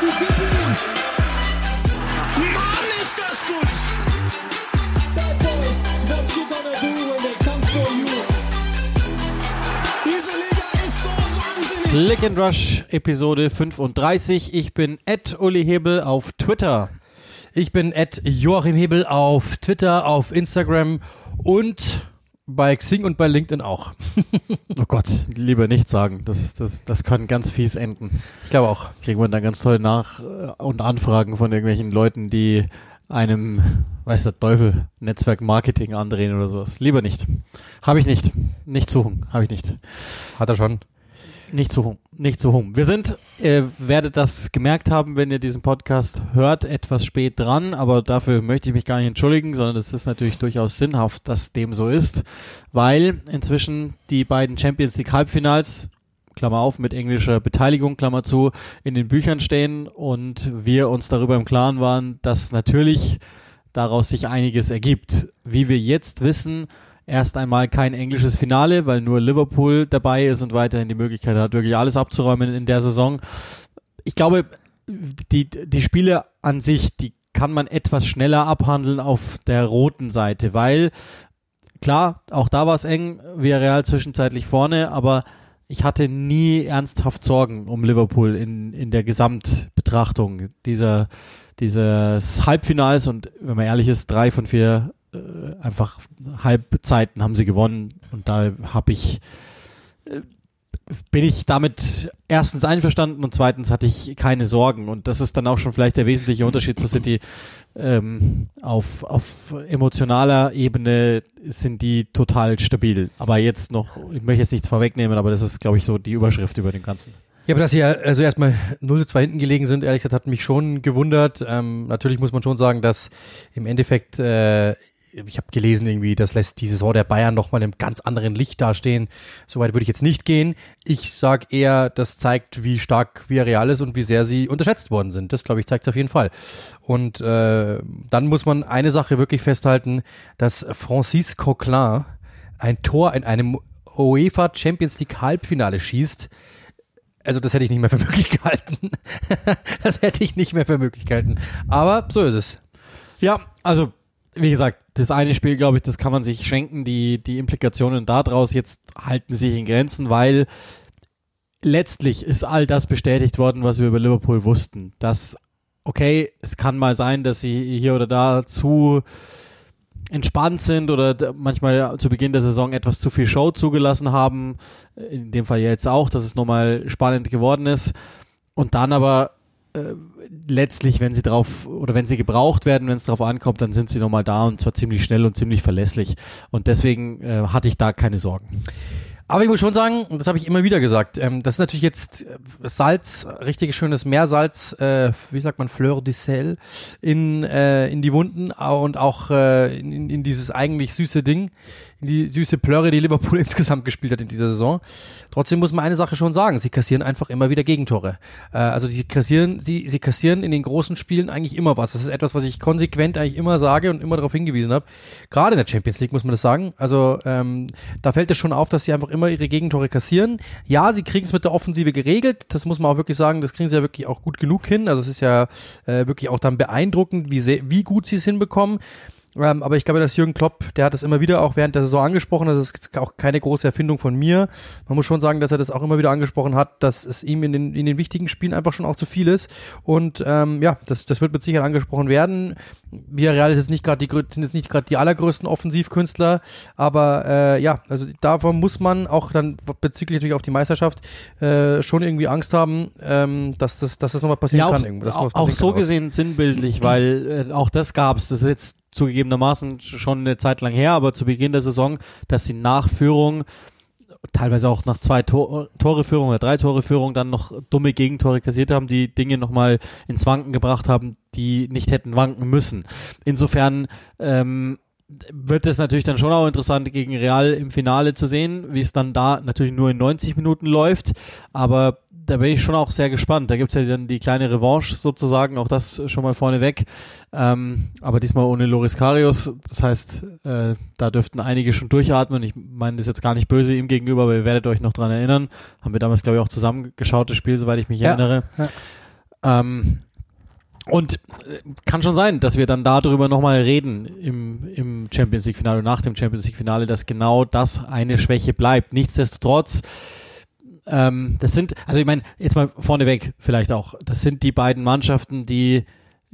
Mann, ist das gut. Bad Boys, what you gonna do when they come for you? Diese Liga ist so wahnsinnig. Click and Rush Episode 35. Ich bin Ed Uli Hebel auf Twitter. Ich bin Ed Joachim Hebel auf Twitter, auf Instagram und bei Xing und bei LinkedIn auch. Oh Gott, lieber nicht sagen. Das, das, das kann ganz fies enden. Ich glaube auch. Kriegen wir dann ganz toll nach äh, und Anfragen von irgendwelchen Leuten, die einem, weiß der Teufel, Netzwerk Marketing andrehen oder sowas. Lieber nicht. Habe ich nicht. Nicht suchen. Habe ich nicht. Hat er schon. Nicht zu, nicht zu hum. Wir sind, ihr werdet das gemerkt haben, wenn ihr diesen Podcast hört, etwas spät dran, aber dafür möchte ich mich gar nicht entschuldigen, sondern es ist natürlich durchaus sinnhaft, dass dem so ist, weil inzwischen die beiden Champions League Halbfinals, Klammer auf, mit englischer Beteiligung, Klammer zu, in den Büchern stehen und wir uns darüber im Klaren waren, dass natürlich daraus sich einiges ergibt. Wie wir jetzt wissen, erst einmal kein englisches Finale, weil nur Liverpool dabei ist und weiterhin die Möglichkeit hat, wirklich alles abzuräumen in der Saison. Ich glaube, die, die Spiele an sich, die kann man etwas schneller abhandeln auf der roten Seite, weil klar, auch da war es eng, Villarreal zwischenzeitlich vorne, aber ich hatte nie ernsthaft Sorgen um Liverpool in, in der Gesamtbetrachtung dieser, dieses Halbfinals und wenn man ehrlich ist, drei von vier äh, einfach Halbzeiten haben sie gewonnen und da habe ich äh, bin ich damit erstens einverstanden und zweitens hatte ich keine Sorgen. Und das ist dann auch schon vielleicht der wesentliche Unterschied zu City. Ähm, auf auf emotionaler Ebene sind die total stabil. Aber jetzt noch ich möchte jetzt nichts vorwegnehmen aber das ist glaube ich so die Überschrift über dem ganzen. Ja, aber dass sie ja also erstmal 0 zu 2 hinten gelegen sind, ehrlich gesagt, hat mich schon gewundert. Ähm, natürlich muss man schon sagen, dass im Endeffekt, äh, ich habe gelesen irgendwie, das lässt die Saison der Bayern nochmal in einem ganz anderen Licht dastehen. Soweit würde ich jetzt nicht gehen. Ich sag eher, das zeigt, wie stark Villarreal ist und wie sehr sie unterschätzt worden sind. Das, glaube ich, zeigt auf jeden Fall. Und äh, dann muss man eine Sache wirklich festhalten, dass Francis Coquelin ein Tor in einem UEFA Champions League Halbfinale schießt, also das hätte ich nicht mehr für möglich gehalten. das hätte ich nicht mehr für möglich gehalten. Aber so ist es. Ja, also wie gesagt, das eine Spiel, glaube ich, das kann man sich schenken. Die, die Implikationen daraus jetzt halten sich in Grenzen, weil letztlich ist all das bestätigt worden, was wir über Liverpool wussten. Dass, okay, es kann mal sein, dass sie hier oder da zu entspannt sind oder manchmal zu Beginn der Saison etwas zu viel Show zugelassen haben. In dem Fall jetzt auch, dass es nochmal spannend geworden ist. Und dann aber äh, letztlich, wenn sie drauf oder wenn sie gebraucht werden, wenn es drauf ankommt, dann sind sie nochmal da und zwar ziemlich schnell und ziemlich verlässlich. Und deswegen äh, hatte ich da keine Sorgen. Aber ich muss schon sagen, und das habe ich immer wieder gesagt, ähm, das ist natürlich jetzt äh, Salz, richtiges schönes Meersalz, äh, wie sagt man, Fleur de Sel, in, äh, in die Wunden und auch äh, in, in dieses eigentlich süße Ding, in die süße Plörre, die Liverpool insgesamt gespielt hat in dieser Saison. Trotzdem muss man eine Sache schon sagen, sie kassieren einfach immer wieder Gegentore. Äh, also sie kassieren, sie, sie kassieren in den großen Spielen eigentlich immer was. Das ist etwas, was ich konsequent eigentlich immer sage und immer darauf hingewiesen habe. Gerade in der Champions League muss man das sagen. Also ähm, da fällt es schon auf, dass sie einfach immer ihre Gegentore kassieren. Ja, sie kriegen es mit der Offensive geregelt. Das muss man auch wirklich sagen. Das kriegen sie ja wirklich auch gut genug hin. Also es ist ja äh, wirklich auch dann beeindruckend, wie, sehr, wie gut sie es hinbekommen. Ähm, aber ich glaube, dass Jürgen Klopp, der hat das immer wieder auch während der Saison angesprochen. Das ist auch keine große Erfindung von mir. Man muss schon sagen, dass er das auch immer wieder angesprochen hat, dass es ihm in den, in den wichtigen Spielen einfach schon auch zu viel ist. Und ähm, ja, das, das wird mit Sicherheit angesprochen werden. Villarreal ist jetzt nicht gerade die sind jetzt nicht gerade die allergrößten Offensivkünstler, aber äh, ja, also davon muss man auch dann bezüglich natürlich auf die Meisterschaft äh, schon irgendwie Angst haben, ähm, dass das, dass das nochmal passieren Ja, auch, kann. auch, was auch passieren so kann. gesehen sinnbildlich, weil äh, auch das gab's. Das ist jetzt zugegebenermaßen schon eine Zeit lang her, aber zu Beginn der Saison, dass sie nach Führung teilweise auch nach zwei Tor Tore Führung oder drei Tore Führung dann noch dumme Gegentore kassiert haben, die Dinge nochmal ins Wanken gebracht haben, die nicht hätten wanken müssen. Insofern ähm, wird es natürlich dann schon auch interessant, gegen Real im Finale zu sehen, wie es dann da natürlich nur in 90 Minuten läuft. Aber da bin ich schon auch sehr gespannt. Da gibt's ja dann die kleine Revanche sozusagen, auch das schon mal vorneweg. Ähm, aber diesmal ohne Loris Karius. Das heißt, äh, da dürften einige schon durchatmen. Ich meine das jetzt gar nicht böse ihm gegenüber, aber ihr werdet euch noch dran erinnern. Haben wir damals, glaube ich, auch zusammen geschaut, das Spiel, soweit ich mich Ja, erinnere. ja. Ähm, und äh, kann schon sein, dass wir dann darüber nochmal reden im, im Champions League Finale, nach dem Champions League Finale, dass genau das eine Schwäche bleibt. Nichtsdestotrotz, ähm, das sind, also ich meine, jetzt mal vorneweg vielleicht auch, das sind die beiden Mannschaften, die,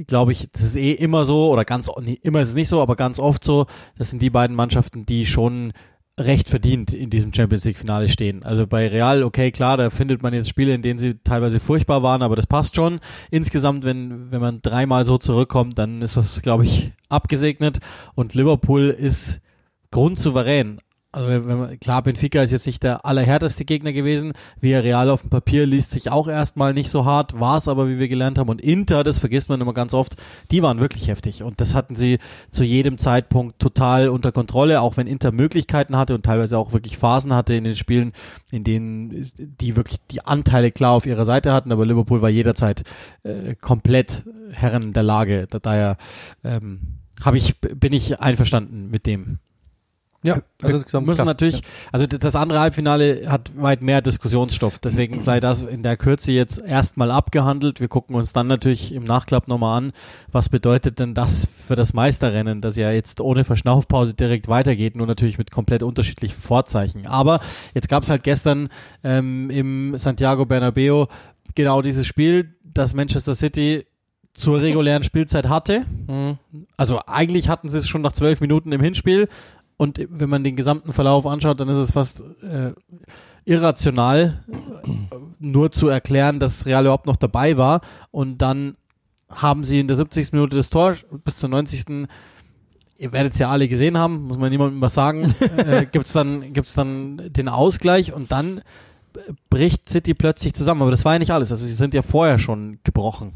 glaube ich, das ist eh immer so, oder ganz, nee, immer ist es nicht so, aber ganz oft so, das sind die beiden Mannschaften, die schon recht verdient in diesem Champions League Finale stehen. Also bei Real, okay, klar, da findet man jetzt Spiele, in denen sie teilweise furchtbar waren, aber das passt schon. Insgesamt, wenn, wenn man dreimal so zurückkommt, dann ist das, glaube ich, abgesegnet und Liverpool ist grundsouverän also wenn man, klar, Benfica ist jetzt nicht der allerhärteste Gegner gewesen. Villarreal auf dem Papier liest sich auch erstmal nicht so hart, war es aber, wie wir gelernt haben. Und Inter, das vergisst man immer ganz oft, die waren wirklich heftig. Und das hatten sie zu jedem Zeitpunkt total unter Kontrolle, auch wenn Inter Möglichkeiten hatte und teilweise auch wirklich Phasen hatte in den Spielen, in denen die wirklich die Anteile klar auf ihrer Seite hatten. Aber Liverpool war jederzeit äh, komplett Herren der Lage. Da, daher ähm, habe ich, bin ich einverstanden mit dem. Ja, wir müssen klar. natürlich, also das andere Halbfinale hat weit mehr Diskussionsstoff, deswegen sei das in der Kürze jetzt erstmal abgehandelt. Wir gucken uns dann natürlich im Nachklapp nochmal an, was bedeutet denn das für das Meisterrennen, das ja jetzt ohne Verschnaufpause direkt weitergeht, nur natürlich mit komplett unterschiedlichen Vorzeichen. Aber jetzt gab es halt gestern ähm, im Santiago Bernabeo genau dieses Spiel, das Manchester City zur regulären Spielzeit hatte. Mhm. Also eigentlich hatten sie es schon nach zwölf Minuten im Hinspiel, und wenn man den gesamten Verlauf anschaut, dann ist es fast äh, irrational, äh, nur zu erklären, dass Real überhaupt noch dabei war. Und dann haben sie in der 70. Minute das Tor bis zur 90. Ihr werdet es ja alle gesehen haben, muss man niemandem was sagen. äh, gibt's dann gibt's dann den Ausgleich und dann bricht City plötzlich zusammen. Aber das war ja nicht alles. Also sie sind ja vorher schon gebrochen.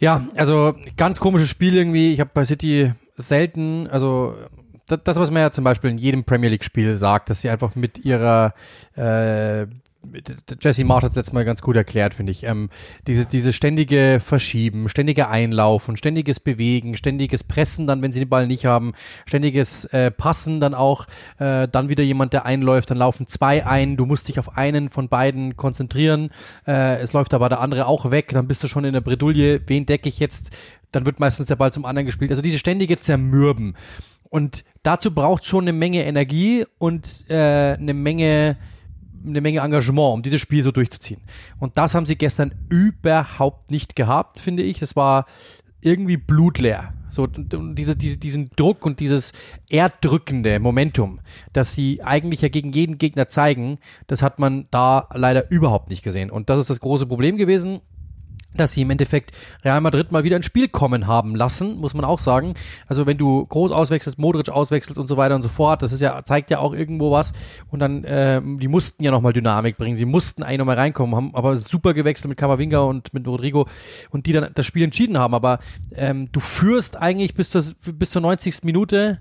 Ja, also ganz komisches Spiel irgendwie. Ich habe bei City selten, also das, was man ja zum Beispiel in jedem Premier League-Spiel sagt, dass sie einfach mit ihrer äh, Jesse Marsh hat es letztes Mal ganz gut erklärt, finde ich. Ähm, diese, diese ständige Verschieben, ständige Einlaufen, ständiges Bewegen, ständiges Pressen dann, wenn sie den Ball nicht haben, ständiges äh, Passen dann auch, äh, dann wieder jemand, der einläuft, dann laufen zwei ein, du musst dich auf einen von beiden konzentrieren, äh, es läuft aber der andere auch weg, dann bist du schon in der Bredouille, wen decke ich jetzt? Dann wird meistens der Ball zum anderen gespielt. Also diese ständige Zermürben. Und dazu braucht schon eine Menge Energie und äh, eine Menge eine Menge Engagement, um dieses Spiel so durchzuziehen. Und das haben sie gestern überhaupt nicht gehabt, finde ich. Es war irgendwie blutleer. So diese, diese, diesen Druck und dieses erddrückende Momentum, das sie eigentlich ja gegen jeden Gegner zeigen, das hat man da leider überhaupt nicht gesehen. Und das ist das große Problem gewesen dass sie im Endeffekt Real Madrid mal wieder ins Spiel kommen haben lassen, muss man auch sagen. Also wenn du groß auswechselst, Modric auswechselst und so weiter und so fort, das ist ja zeigt ja auch irgendwo was. Und dann äh, die mussten ja nochmal Dynamik bringen, sie mussten eigentlich nochmal reinkommen, haben aber super gewechselt mit Camavinga und mit Rodrigo und die dann das Spiel entschieden haben. Aber ähm, du führst eigentlich bis zur bis zur 90. Minute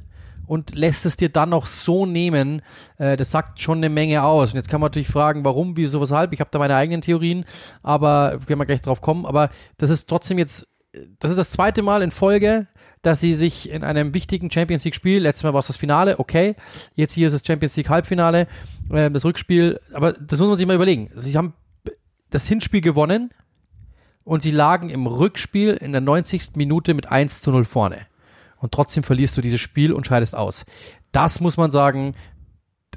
und lässt es dir dann noch so nehmen, äh, das sagt schon eine Menge aus. Und jetzt kann man natürlich fragen, warum, wieso, weshalb. Ich habe da meine eigenen Theorien, aber können wir gleich drauf kommen. Aber das ist trotzdem jetzt, das ist das zweite Mal in Folge, dass sie sich in einem wichtigen Champions League Spiel, letztes Mal war es das Finale, okay, jetzt hier ist es Champions League Halbfinale, äh, das Rückspiel, aber das muss man sich mal überlegen. Sie haben das Hinspiel gewonnen und sie lagen im Rückspiel in der 90. Minute mit 1 zu 0 vorne und trotzdem verlierst du dieses Spiel und scheidest aus. Das muss man sagen,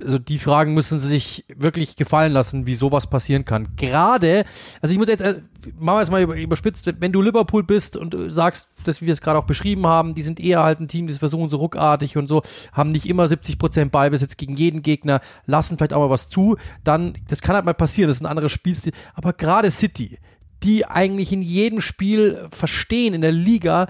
also die Fragen müssen sich wirklich gefallen lassen, wie sowas passieren kann. Gerade, also ich muss jetzt, äh, machen wir es mal überspitzt, wenn du Liverpool bist und du sagst, dass wir es gerade auch beschrieben haben, die sind eher halt ein Team, die versuchen so ruckartig und so, haben nicht immer 70 Prozent Ballbesitz gegen jeden Gegner, lassen vielleicht auch mal was zu, dann, das kann halt mal passieren, das ist ein anderes Spielstil, aber gerade City, die eigentlich in jedem Spiel verstehen in der Liga,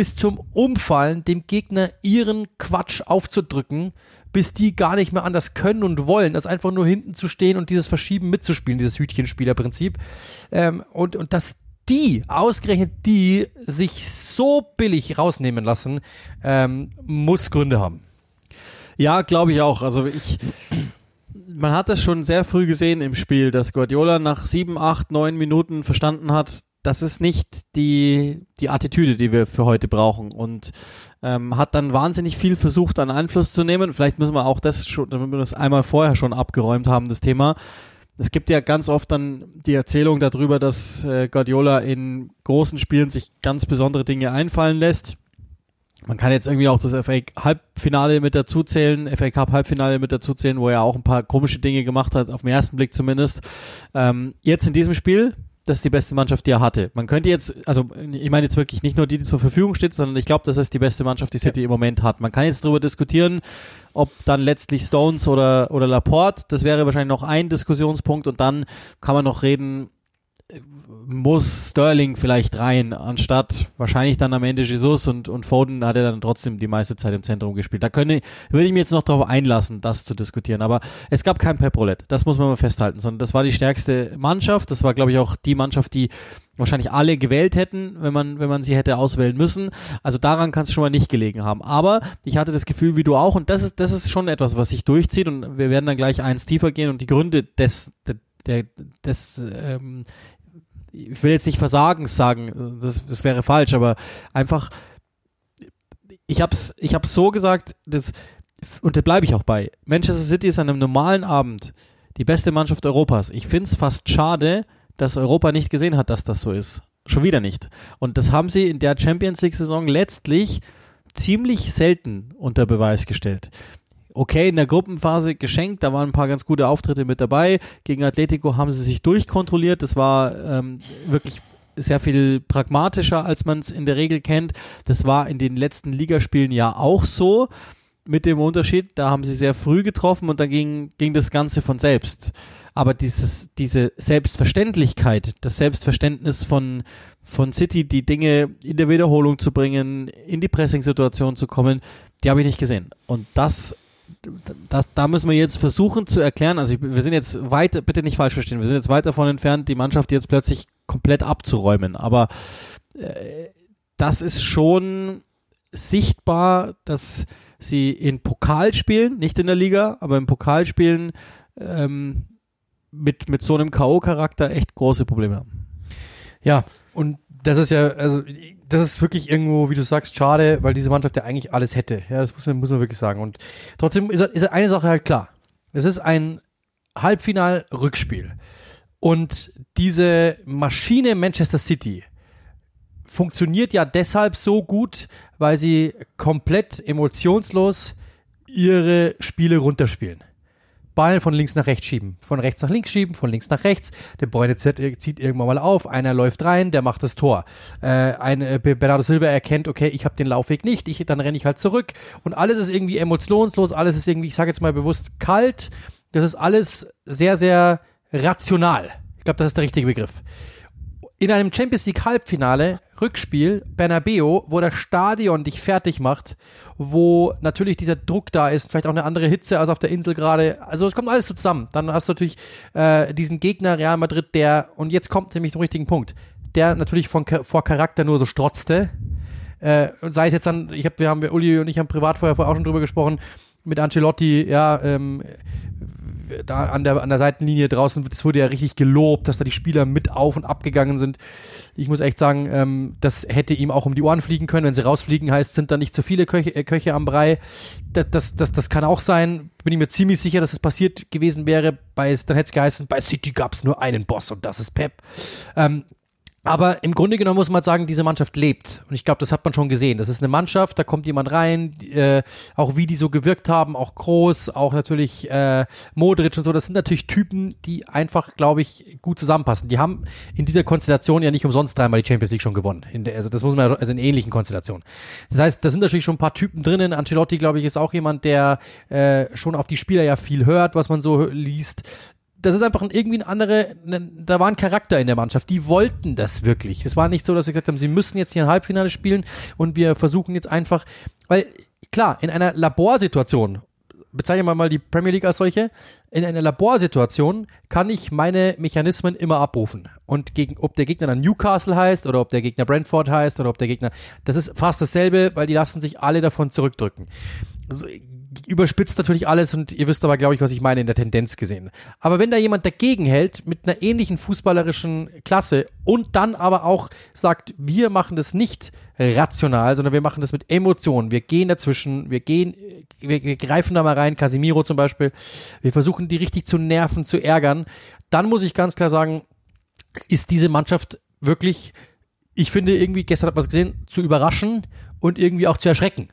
bis zum Umfallen dem Gegner ihren Quatsch aufzudrücken, bis die gar nicht mehr anders können und wollen, als einfach nur hinten zu stehen und dieses Verschieben mitzuspielen, dieses Hütchenspielerprinzip. Ähm, und, und dass die, ausgerechnet die, sich so billig rausnehmen lassen, ähm, muss Gründe haben. Ja, glaube ich auch. Also ich, man hat es schon sehr früh gesehen im Spiel, dass Guardiola nach sieben, acht, neun Minuten verstanden hat, das ist nicht die, die Attitüde, die wir für heute brauchen. Und ähm, hat dann wahnsinnig viel versucht, an Einfluss zu nehmen. Vielleicht müssen wir auch das schon, damit wir das einmal vorher schon abgeräumt haben, das Thema. es gibt ja ganz oft dann die Erzählung darüber, dass äh, Guardiola in großen Spielen sich ganz besondere Dinge einfallen lässt. Man kann jetzt irgendwie auch das FA Halbfinale mit dazu zählen, FA Cup Halbfinale mit dazu zählen, wo er auch ein paar komische Dinge gemacht hat, auf den ersten Blick zumindest. Ähm, jetzt in diesem Spiel, das ist die beste Mannschaft, die er hatte. Man könnte jetzt, also ich meine jetzt wirklich nicht nur die, die zur Verfügung steht, sondern ich glaube, das ist die beste Mannschaft, die City ja. im Moment hat. Man kann jetzt darüber diskutieren, ob dann letztlich Stones oder, oder Laporte, das wäre wahrscheinlich noch ein Diskussionspunkt und dann kann man noch reden, muss Sterling vielleicht rein, anstatt wahrscheinlich dann am Ende Jesus und, und Foden hat er dann trotzdem die meiste Zeit im Zentrum gespielt. Da könnte, würde ich mir jetzt noch darauf einlassen, das zu diskutieren. Aber es gab kein Pep Roulette, das muss man mal festhalten, sondern das war die stärkste Mannschaft. Das war, glaube ich, auch die Mannschaft, die wahrscheinlich alle gewählt hätten, wenn man, wenn man sie hätte auswählen müssen. Also daran kann es schon mal nicht gelegen haben. Aber ich hatte das Gefühl, wie du auch, und das ist, das ist schon etwas, was sich durchzieht, und wir werden dann gleich eins tiefer gehen und die Gründe des, der, des ähm, ich will jetzt nicht Versagens sagen, das, das wäre falsch, aber einfach, ich hab's, ich hab's so gesagt, das, und da bleibe ich auch bei. Manchester City ist an einem normalen Abend die beste Mannschaft Europas. Ich find's fast schade, dass Europa nicht gesehen hat, dass das so ist. Schon wieder nicht. Und das haben sie in der Champions League Saison letztlich ziemlich selten unter Beweis gestellt okay in der Gruppenphase geschenkt, da waren ein paar ganz gute Auftritte mit dabei. Gegen Atletico haben sie sich durchkontrolliert, das war ähm, wirklich sehr viel pragmatischer, als man es in der Regel kennt. Das war in den letzten Ligaspielen ja auch so, mit dem Unterschied, da haben sie sehr früh getroffen und da ging, ging das Ganze von selbst. Aber dieses, diese Selbstverständlichkeit, das Selbstverständnis von, von City, die Dinge in der Wiederholung zu bringen, in die Pressing-Situation zu kommen, die habe ich nicht gesehen. Und das das, da müssen wir jetzt versuchen zu erklären, also ich, wir sind jetzt weit, bitte nicht falsch verstehen, wir sind jetzt weit davon entfernt, die Mannschaft jetzt plötzlich komplett abzuräumen, aber äh, das ist schon sichtbar, dass sie in Pokalspielen, nicht in der Liga, aber in Pokalspielen ähm, mit, mit so einem K.O.-Charakter echt große Probleme haben. Ja, und das ist ja, also das ist wirklich irgendwo, wie du sagst, schade, weil diese Mannschaft ja eigentlich alles hätte. Ja, das muss man, muss man wirklich sagen. Und trotzdem ist, ist eine Sache halt klar. Es ist ein Halbfinal-Rückspiel. Und diese Maschine Manchester City funktioniert ja deshalb so gut, weil sie komplett emotionslos ihre Spiele runterspielen. Ball von links nach rechts schieben, von rechts nach links schieben, von links nach rechts. Der Bräune zieht irgendwann mal auf, einer läuft rein, der macht das Tor. Äh, ein äh, Bernardo Silva erkennt, okay, ich habe den Laufweg nicht, ich, dann renne ich halt zurück und alles ist irgendwie emotionslos, alles ist irgendwie, ich sage jetzt mal bewusst kalt. Das ist alles sehr, sehr rational. Ich glaube, das ist der richtige Begriff in einem Champions League Halbfinale, Rückspiel, Bernabeo, wo das Stadion dich fertig macht, wo natürlich dieser Druck da ist, vielleicht auch eine andere Hitze als auf der Insel gerade. Also es kommt alles so zusammen. Dann hast du natürlich äh, diesen Gegner Real Madrid, der, und jetzt kommt nämlich zum richtigen Punkt, der natürlich von, vor Charakter nur so strotzte. Äh, und sei es jetzt dann, ich hab, wir haben, Uli und ich haben privat vorher auch schon drüber gesprochen, mit Ancelotti, ja, ähm, da an der, an der Seitenlinie draußen, das wurde ja richtig gelobt, dass da die Spieler mit auf und abgegangen sind. Ich muss echt sagen, ähm, das hätte ihm auch um die Ohren fliegen können. Wenn sie rausfliegen, heißt, sind da nicht zu viele Köche, äh, Köche am Brei. Das, das, das, das kann auch sein. Bin ich mir ziemlich sicher, dass es passiert gewesen wäre. Bei, dann hätte es geheißen, bei City gab es nur einen Boss und das ist Pep. Ähm, aber im Grunde genommen muss man sagen, diese Mannschaft lebt. Und ich glaube, das hat man schon gesehen. Das ist eine Mannschaft, da kommt jemand rein, äh, auch wie die so gewirkt haben, auch groß, auch natürlich äh, Modric und so. Das sind natürlich Typen, die einfach, glaube ich, gut zusammenpassen. Die haben in dieser Konstellation ja nicht umsonst dreimal die Champions League schon gewonnen. Der, also das muss man also in ähnlichen Konstellationen. Das heißt, da sind natürlich schon ein paar Typen drinnen. Ancelotti, glaube ich, ist auch jemand, der äh, schon auf die Spieler ja viel hört, was man so liest das ist einfach ein, irgendwie ein andere, ne, da war ein Charakter in der Mannschaft. Die wollten das wirklich. Es war nicht so, dass sie gesagt haben, sie müssen jetzt hier ein Halbfinale spielen und wir versuchen jetzt einfach, weil klar, in einer Laborsituation, bezeichnen wir mal die Premier League als solche, in einer Laborsituation kann ich meine Mechanismen immer abrufen. Und gegen, ob der Gegner dann Newcastle heißt oder ob der Gegner Brentford heißt oder ob der Gegner, das ist fast dasselbe, weil die lassen sich alle davon zurückdrücken. Also, überspitzt natürlich alles und ihr wisst aber, glaube ich, was ich meine in der Tendenz gesehen. Aber wenn da jemand dagegen hält mit einer ähnlichen fußballerischen Klasse und dann aber auch sagt, wir machen das nicht rational, sondern wir machen das mit Emotionen. Wir gehen dazwischen, wir gehen, wir, wir greifen da mal rein, Casimiro zum Beispiel. Wir versuchen die richtig zu nerven, zu ärgern. dann muss ich ganz klar sagen, ist diese Mannschaft wirklich, ich finde irgendwie, gestern hat man es gesehen, zu überraschen und irgendwie auch zu erschrecken.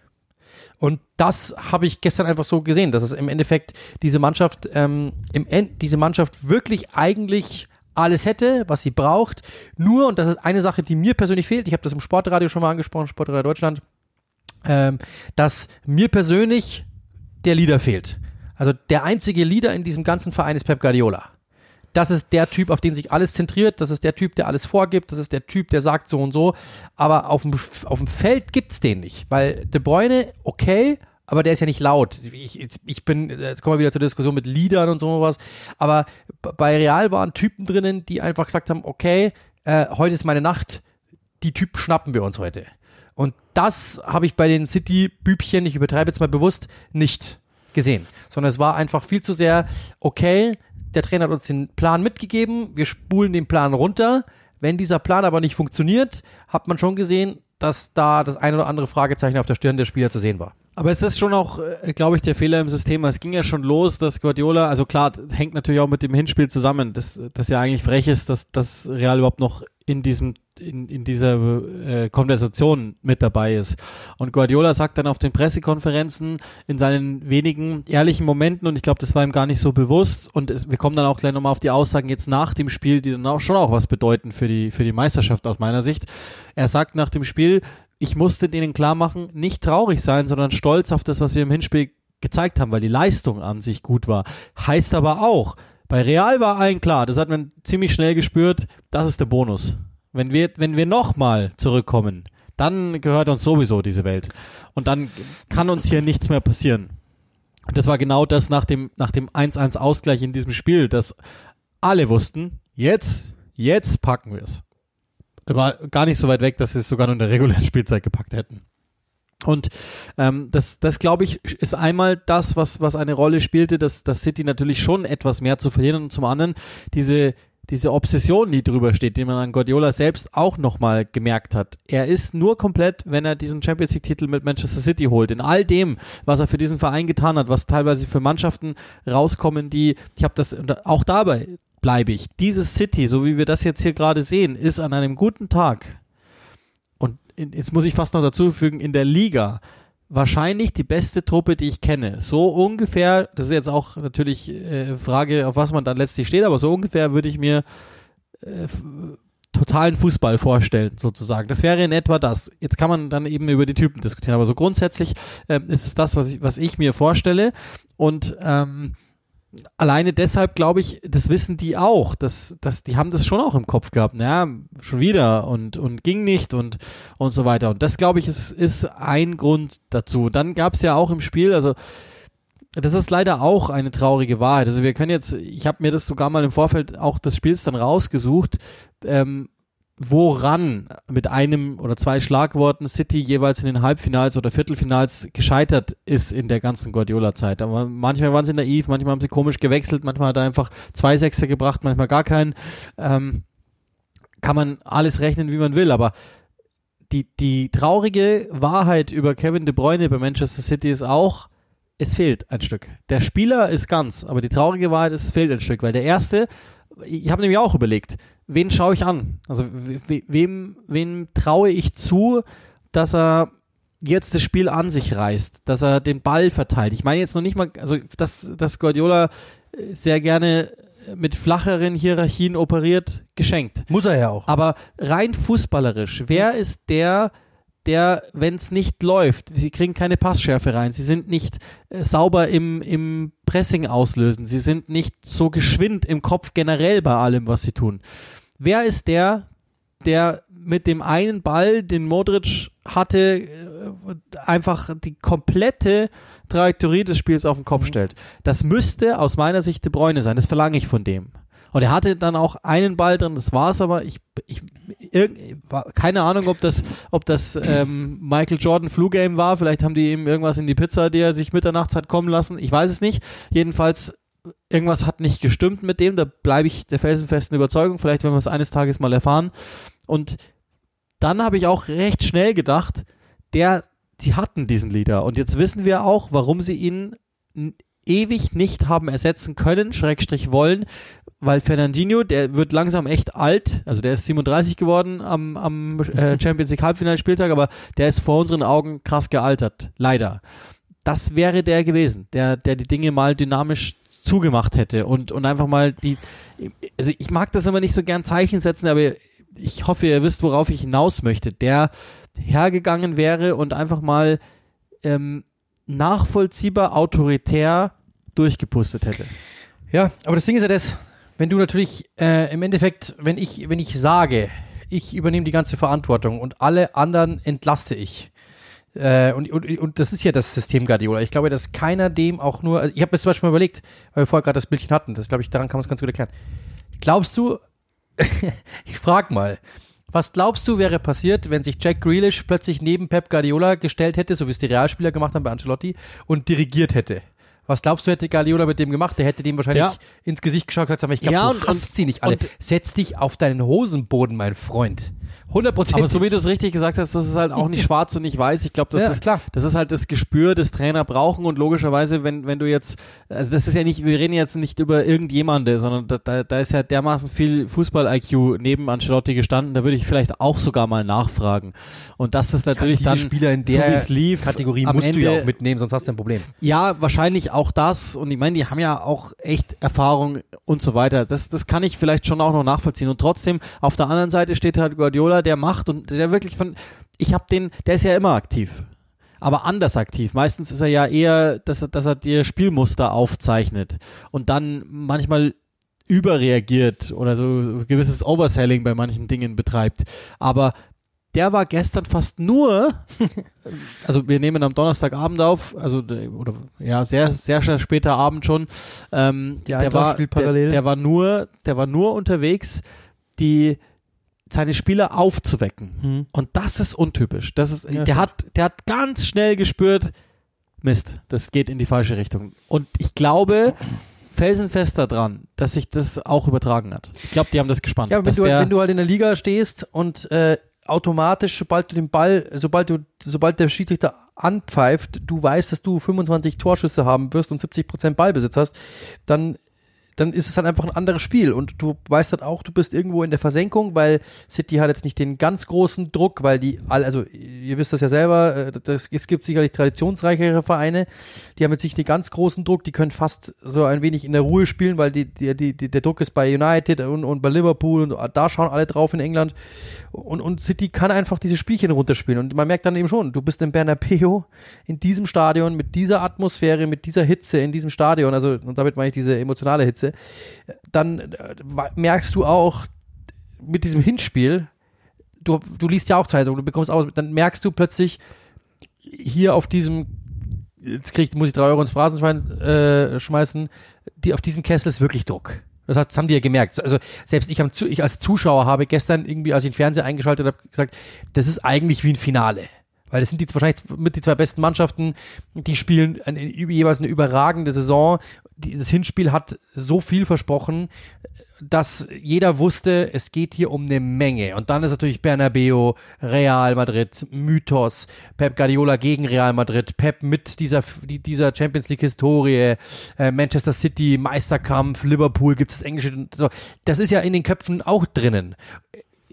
Und das habe ich gestern einfach so gesehen, dass es im Endeffekt diese Mannschaft, ähm, im End, diese Mannschaft wirklich eigentlich alles hätte, was sie braucht. Nur, und das ist eine Sache, die mir persönlich fehlt, ich habe das im Sportradio schon mal angesprochen, Sportradio Deutschland, ähm, dass mir persönlich der Leader fehlt. Also der einzige Leader in diesem ganzen Verein ist Pep Guardiola. Das ist der Typ, auf den sich alles zentriert. Das ist der Typ, der alles vorgibt. Das ist der Typ, der sagt so und so. Aber auf dem, auf dem Feld gibt's den nicht. Weil De Bruyne, okay, aber der ist ja nicht laut. Ich, ich bin, jetzt kommen wir wieder zur Diskussion mit Liedern und so was. Aber bei Real waren Typen drinnen, die einfach gesagt haben, okay, äh, heute ist meine Nacht. Die Typen schnappen wir uns heute. Und das habe ich bei den City-Bübchen, ich übertreibe jetzt mal bewusst, nicht gesehen. Sondern es war einfach viel zu sehr, okay, der Trainer hat uns den Plan mitgegeben, wir spulen den Plan runter. Wenn dieser Plan aber nicht funktioniert, hat man schon gesehen, dass da das eine oder andere Fragezeichen auf der Stirn der Spieler zu sehen war. Aber es ist schon auch, äh, glaube ich, der Fehler im System. Es ging ja schon los, dass Guardiola, also klar, hängt natürlich auch mit dem Hinspiel zusammen, dass das ja eigentlich frech ist, dass das Real überhaupt noch in diesem in, in dieser äh, Konversation mit dabei ist. Und Guardiola sagt dann auf den Pressekonferenzen in seinen wenigen ehrlichen Momenten, und ich glaube, das war ihm gar nicht so bewusst, und es, wir kommen dann auch gleich nochmal auf die Aussagen jetzt nach dem Spiel, die dann auch schon auch was bedeuten für die, für die Meisterschaft aus meiner Sicht. Er sagt nach dem Spiel, ich musste denen klar machen, nicht traurig sein, sondern stolz auf das, was wir im Hinspiel gezeigt haben, weil die Leistung an sich gut war. Heißt aber auch, bei Real war allen klar, das hat man ziemlich schnell gespürt, das ist der Bonus. Wenn wir, wenn wir nochmal zurückkommen, dann gehört uns sowieso diese Welt. Und dann kann uns hier nichts mehr passieren. Und das war genau das nach dem, nach dem 1-1 Ausgleich in diesem Spiel, dass alle wussten, jetzt, jetzt packen wir es. War gar nicht so weit weg, dass sie es sogar nur in der regulären Spielzeit gepackt hätten. Und ähm, das, das glaube ich, ist einmal das, was, was eine Rolle spielte, dass, dass City natürlich schon etwas mehr zu verlieren und zum anderen diese, diese Obsession, die drüber steht, die man an Guardiola selbst auch nochmal gemerkt hat. Er ist nur komplett, wenn er diesen Champions League-Titel mit Manchester City holt. In all dem, was er für diesen Verein getan hat, was teilweise für Mannschaften rauskommen, die, ich habe das, auch dabei bleibe ich. Dieses City, so wie wir das jetzt hier gerade sehen, ist an einem guten Tag in, jetzt muss ich fast noch dazu fügen, in der Liga wahrscheinlich die beste Truppe, die ich kenne. So ungefähr, das ist jetzt auch natürlich äh, Frage, auf was man dann letztlich steht, aber so ungefähr würde ich mir äh, totalen Fußball vorstellen, sozusagen. Das wäre in etwa das. Jetzt kann man dann eben über die Typen diskutieren, aber so grundsätzlich ähm, ist es das, was ich, was ich mir vorstelle. Und ähm, alleine deshalb glaube ich, das wissen die auch, dass, dass die haben das schon auch im Kopf gehabt, naja, schon wieder und, und ging nicht und, und so weiter. Und das glaube ich ist, ist ein Grund dazu. Dann gab es ja auch im Spiel, also das ist leider auch eine traurige Wahrheit. Also wir können jetzt, ich habe mir das sogar mal im Vorfeld auch des Spiels dann rausgesucht, ähm, woran mit einem oder zwei Schlagworten City jeweils in den Halbfinals oder Viertelfinals gescheitert ist in der ganzen Guardiola-Zeit. Aber manchmal waren sie naiv, manchmal haben sie komisch gewechselt, manchmal hat er einfach zwei Sechser gebracht, manchmal gar keinen. Ähm, kann man alles rechnen, wie man will, aber die, die traurige Wahrheit über Kevin De Bruyne bei Manchester City ist auch, es fehlt ein Stück. Der Spieler ist ganz, aber die traurige Wahrheit ist, es fehlt ein Stück, weil der erste, ich habe nämlich auch überlegt, wen schaue ich an? Also we, wem, wem traue ich zu, dass er jetzt das Spiel an sich reißt, dass er den Ball verteilt. Ich meine jetzt noch nicht mal, also dass, dass Guardiola äh, sehr gerne mit flacheren Hierarchien operiert, geschenkt. Muss er ja auch. Aber rein fußballerisch, wer ist der, der, wenn es nicht läuft, sie kriegen keine Passschärfe rein, sie sind nicht äh, sauber im, im Pressing auslösen, sie sind nicht so geschwind im Kopf generell bei allem, was sie tun. Wer ist der, der mit dem einen Ball, den Modric hatte, äh, einfach die komplette Trajektorie des Spiels auf den Kopf stellt? Das müsste aus meiner Sicht De Bruyne sein, das verlange ich von dem. Und er hatte dann auch einen Ball drin, das war's aber. Ich, ich keine Ahnung, ob das, ob das ähm, Michael Jordan Flu Game war. Vielleicht haben die ihm irgendwas in die Pizza, die er sich mitternachts hat kommen lassen. Ich weiß es nicht. Jedenfalls irgendwas hat nicht gestimmt mit dem. Da bleibe ich der felsenfesten Überzeugung. Vielleicht werden wir es eines Tages mal erfahren. Und dann habe ich auch recht schnell gedacht, der, die hatten diesen Leader. Und jetzt wissen wir auch, warum sie ihn ewig nicht haben ersetzen können, Schrägstrich wollen, weil Fernandinho, der wird langsam echt alt, also der ist 37 geworden am, am äh, Champions League Halbfinalspieltag, aber der ist vor unseren Augen krass gealtert, leider. Das wäre der gewesen, der, der die Dinge mal dynamisch zugemacht hätte und, und einfach mal die, also ich mag das immer nicht so gern Zeichen setzen, aber ich hoffe, ihr wisst, worauf ich hinaus möchte, der hergegangen wäre und einfach mal ähm, nachvollziehbar autoritär durchgepustet hätte. Ja, aber das Ding ist ja das, wenn du natürlich äh, im Endeffekt, wenn ich, wenn ich sage, ich übernehme die ganze Verantwortung und alle anderen entlaste ich. Äh, und, und, und das ist ja das System Guardiola. Ich glaube, dass keiner dem auch nur. Also ich habe mir zum Beispiel mal überlegt, weil wir vorher gerade das Bildchen hatten, das glaube ich, daran kann man es ganz gut erklären. Glaubst du, ich frag mal, was glaubst du, wäre passiert, wenn sich Jack Grealish plötzlich neben Pep Guardiola gestellt hätte, so wie es die Realspieler gemacht haben bei Ancelotti, und dirigiert hätte? Was glaubst du, hätte Guardiola mit dem gemacht? Der hätte dem wahrscheinlich Ja. ins Gesicht geschaut und gesagt, ich glaube, Ja, du und- hasst sie nicht alle. Setz dich auf deinen Hosenboden, mein Freund. 100 Aber so wie du es richtig gesagt hast, das ist halt auch nicht schwarz und nicht weiß. Ich glaube, das Ja, ist klar. das ist halt das Gespür, das Trainer brauchen und logischerweise, wenn wenn du jetzt, also das ist ja nicht, wir reden jetzt nicht über irgendjemande, sondern da, da, da ist ja dermaßen viel Fußball-IQ neben Ancelotti gestanden. Da würde ich vielleicht auch sogar mal nachfragen. Und dass das natürlich diese dann Spieler in so der es lief, Kategorie musst Ende, du ja auch mitnehmen, sonst hast du ein Problem. ja, wahrscheinlich auch das. Und ich meine, die haben ja auch echt Erfahrung und so weiter. Das, das kann ich vielleicht schon auch noch nachvollziehen. Und trotzdem, auf der anderen Seite steht halt Guardiola, der macht und der wirklich von, ich habe den, der ist ja immer aktiv. Aber anders aktiv. Meistens ist er ja eher, dass er, dass er dir Spielmuster aufzeichnet und dann manchmal überreagiert oder so gewisses Overselling bei manchen Dingen betreibt. Aber der war gestern fast nur also wir nehmen am Donnerstagabend auf, also oder ja sehr sehr später Abend schon. Ähm, der war der, parallel. der war nur der war nur unterwegs, die seine Spieler aufzuwecken und das ist untypisch. Das ist Ja, der stimmt. hat der hat ganz schnell gespürt, Mist, das geht in die falsche Richtung. Und ich glaube felsenfest daran, dass sich das auch übertragen hat. Ich glaube, die haben das gespannt. Ja, wenn du, der, wenn du halt in der Liga stehst und äh, automatisch, sobald du den Ball, sobald du, sobald der Schiedsrichter anpfeift, du weißt, dass du 25 Torschüsse haben wirst und 70 Prozent Ballbesitz hast, dann dann ist es halt einfach ein anderes Spiel. Und du weißt halt auch, du bist irgendwo in der Versenkung, weil City hat jetzt nicht den ganz großen Druck, weil die also ihr wisst das ja selber, äh, das, es gibt sicherlich traditionsreichere Vereine, die haben jetzt nicht den ganz großen Druck, die können fast so ein wenig in der Ruhe spielen, weil die, die, die der Druck ist bei United und, und bei Liverpool und da schauen alle drauf in England. Und, und City kann einfach diese Spielchen runterspielen. Und man merkt dann eben schon, du bist in Bernabeu in diesem Stadion mit dieser Atmosphäre, mit dieser Hitze in diesem Stadion, also und damit meine ich diese emotionale Hitze, dann äh, merkst du auch mit diesem Hinspiel, du, du liest ja auch Zeitung, du bekommst auch, dann merkst du plötzlich hier auf diesem, jetzt krieg, muss ich drei Euro ins Phrasenschwein äh, schmeißen, die auf diesem Kessel ist wirklich Druck. Das, hat, das haben die ja gemerkt. Also selbst ich, Zu- ich als Zuschauer habe gestern irgendwie, als ich den Fernseher eingeschaltet habe, gesagt, das ist eigentlich wie ein Finale. Weil das sind die wahrscheinlich mit die zwei besten Mannschaften, die spielen eine, jeweils eine überragende Saison. Dieses Hinspiel hat so viel versprochen, dass jeder wusste, es geht hier um eine Menge. Und dann ist natürlich Bernabeu, Real Madrid, Mythos, Pep Guardiola gegen Real Madrid, Pep mit dieser, die- dieser Champions League Historie, äh, Manchester City, Meisterkampf, Liverpool, gibt es Englische. so. Das ist ja in den Köpfen auch drinnen.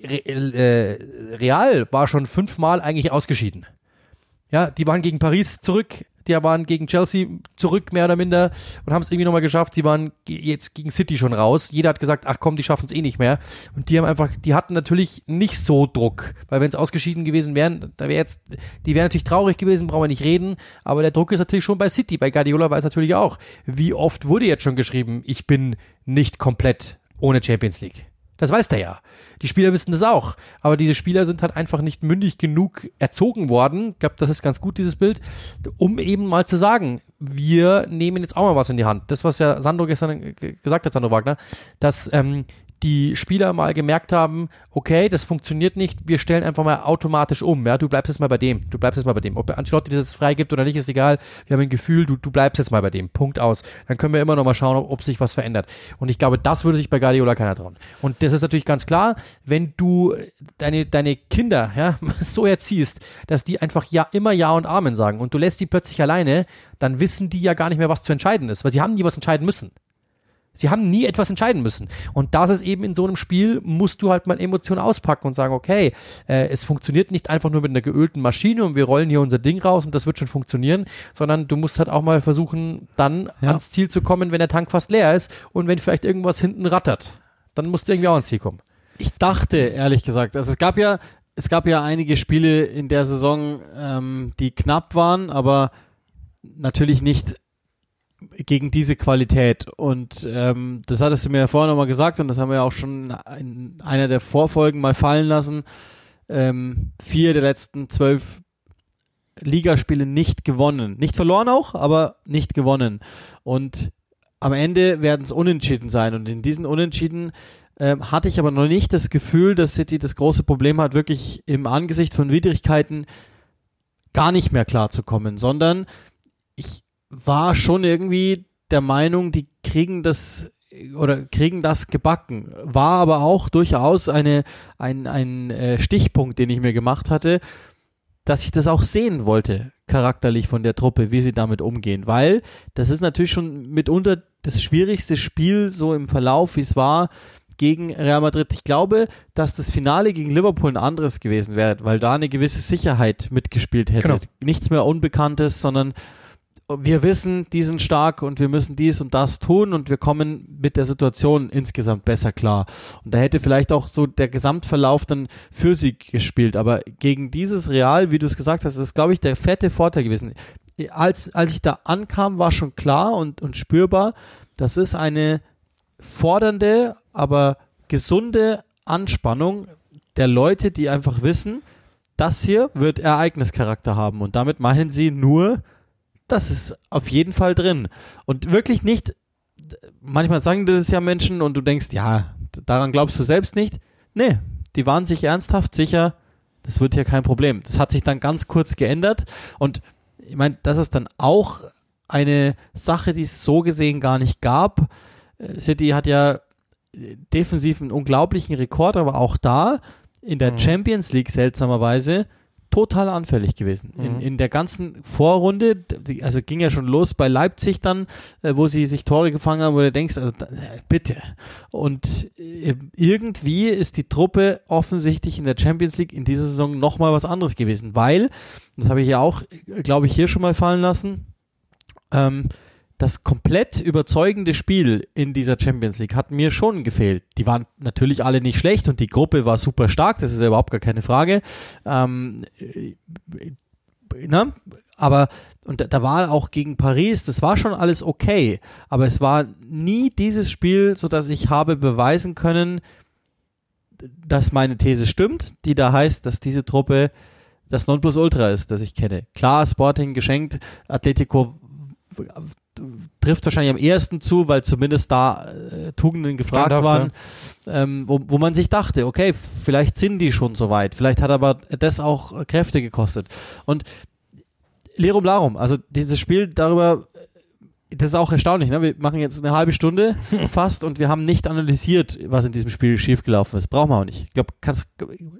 Äh, Real war schon fünfmal eigentlich ausgeschieden. Ja, die waren gegen Paris zurück, die waren gegen Chelsea zurück, mehr oder minder, und haben es irgendwie nochmal geschafft. Sie waren jetzt gegen City schon raus. Jeder hat gesagt, ach komm, die schaffen es eh nicht mehr. Und die haben einfach, die hatten natürlich nicht so Druck, weil wenn es ausgeschieden gewesen wären, da wäre jetzt, die wären natürlich traurig gewesen, brauchen wir nicht reden, aber der Druck ist natürlich schon bei City, bei Guardiola es natürlich auch. Wie oft wurde jetzt schon geschrieben, ich bin nicht komplett ohne Champions League? Das weiß der ja. Die Spieler wissen das auch. Aber diese Spieler sind halt einfach nicht mündig genug erzogen worden. Ich glaube, das ist ganz gut, dieses Bild, um eben mal zu sagen, wir nehmen jetzt auch mal was in die Hand. Das, was ja Sandro gestern ge- gesagt hat, Sandro Wagner, dass ähm, die Spieler mal gemerkt haben, okay, das funktioniert nicht, wir stellen einfach mal automatisch um. Ja, du bleibst jetzt mal bei dem, du bleibst jetzt mal bei dem. Ob Ancelotti das freigibt oder nicht, ist egal. Wir haben ein Gefühl, du, du bleibst jetzt mal bei dem. Punkt aus. Dann können wir immer noch mal schauen, ob, ob sich was verändert. Und ich glaube, das würde sich bei Guardiola keiner trauen. Und das ist natürlich ganz klar, wenn du deine, deine Kinder ja, so erziehst, dass die einfach ja immer Ja und Amen sagen und du lässt die plötzlich alleine, dann wissen die ja gar nicht mehr, was zu entscheiden ist, weil sie haben nie was entscheiden müssen. Sie haben nie etwas entscheiden müssen. Und das ist eben in so einem Spiel, musst du halt mal Emotionen auspacken und sagen, okay, äh, es funktioniert nicht einfach nur mit einer geölten Maschine und wir rollen hier unser Ding raus und das wird schon funktionieren, sondern du musst halt auch mal versuchen, dann Ja. ans Ziel zu kommen, wenn der Tank fast leer ist und wenn vielleicht irgendwas hinten rattert. Dann musst du irgendwie auch ans Ziel kommen. Ich dachte, ehrlich gesagt, also es gab ja, es gab ja einige Spiele in der Saison, ähm, die knapp waren, aber natürlich nicht gegen diese Qualität. Und ähm, das hattest du mir ja vorher nochmal gesagt und das haben wir ja auch schon in einer der Vorfolgen mal fallen lassen. Ähm, vier der letzten zwölf Ligaspiele nicht gewonnen. Nicht verloren auch, aber nicht gewonnen. Und am Ende werden es Unentschieden sein. Und in diesen Unentschieden ähm, hatte ich aber noch nicht das Gefühl, dass City das große Problem hat, wirklich im Angesicht von Widrigkeiten gar nicht mehr klarzukommen, sondern ich war schon irgendwie der Meinung, die kriegen das oder kriegen das gebacken. War aber auch durchaus eine, ein, ein äh, Stichpunkt, den ich mir gemacht hatte, dass ich das auch sehen wollte, charakterlich von der Truppe, wie sie damit umgehen, weil das ist natürlich schon mitunter das schwierigste Spiel so im Verlauf, wie es war gegen Real Madrid. Ich glaube, dass das Finale gegen Liverpool ein anderes gewesen wäre, weil da eine gewisse Sicherheit mitgespielt hätte. Genau. Nichts mehr Unbekanntes, sondern wir wissen, die sind stark und wir müssen dies und das tun und wir kommen mit der Situation insgesamt besser klar. Und da hätte vielleicht auch so der Gesamtverlauf dann für sie gespielt. Aber gegen dieses Real, wie du es gesagt hast, ist, glaube ich, der fette Vorteil gewesen. Als, als ich da ankam, war schon klar und, und spürbar, das ist eine fordernde, aber gesunde Anspannung der Leute, die einfach wissen, das hier wird Ereignischarakter haben. Und damit meinen sie nur, das ist auf jeden Fall drin. Und wirklich nicht, manchmal sagen dir das ja Menschen und du denkst, ja, daran glaubst du selbst nicht. Nee, die waren sich ernsthaft sicher, das wird hier kein Problem. Das hat sich dann ganz kurz geändert und ich meine, das ist dann auch eine Sache, die es so gesehen gar nicht gab. Äh, City hat ja äh, defensiv einen unglaublichen Rekord, aber auch da in der Mhm. Champions League seltsamerweise total anfällig gewesen. In, Mhm. in der ganzen Vorrunde, also ging ja schon los bei Leipzig dann, äh, wo sie sich Tore gefangen haben, wo du denkst, also äh, bitte. Und äh, irgendwie ist die Truppe offensichtlich in der Champions League in dieser Saison nochmal was anderes gewesen, weil, das habe ich ja auch, glaube ich, hier schon mal fallen lassen, ähm, das komplett überzeugende Spiel in dieser Champions League hat mir schon gefehlt. Die waren natürlich alle nicht schlecht und die Gruppe war super stark, das ist ja überhaupt gar keine Frage. Ähm, äh, ne? Aber, und da- da war auch gegen Paris, das war schon alles okay, aber es war nie dieses Spiel, so dass ich habe beweisen können, dass meine These stimmt, die da heißt, dass diese Truppe das Nonplusultra ist, das ich kenne. Klar, Sporting geschenkt, Atletico trifft wahrscheinlich am ersten zu, weil zumindest da äh, Tugenden gefragt Standhaft, waren, ähm, wo, wo man sich dachte, okay, vielleicht sind die schon so weit, vielleicht hat aber das auch Kräfte gekostet. Und Lerum Larum, also dieses Spiel darüber, äh, das ist auch erstaunlich, ne? wir machen jetzt eine halbe Stunde fast und wir haben nicht analysiert, was in diesem Spiel schiefgelaufen ist. Brauchen wir auch nicht. Ich glaube, kannst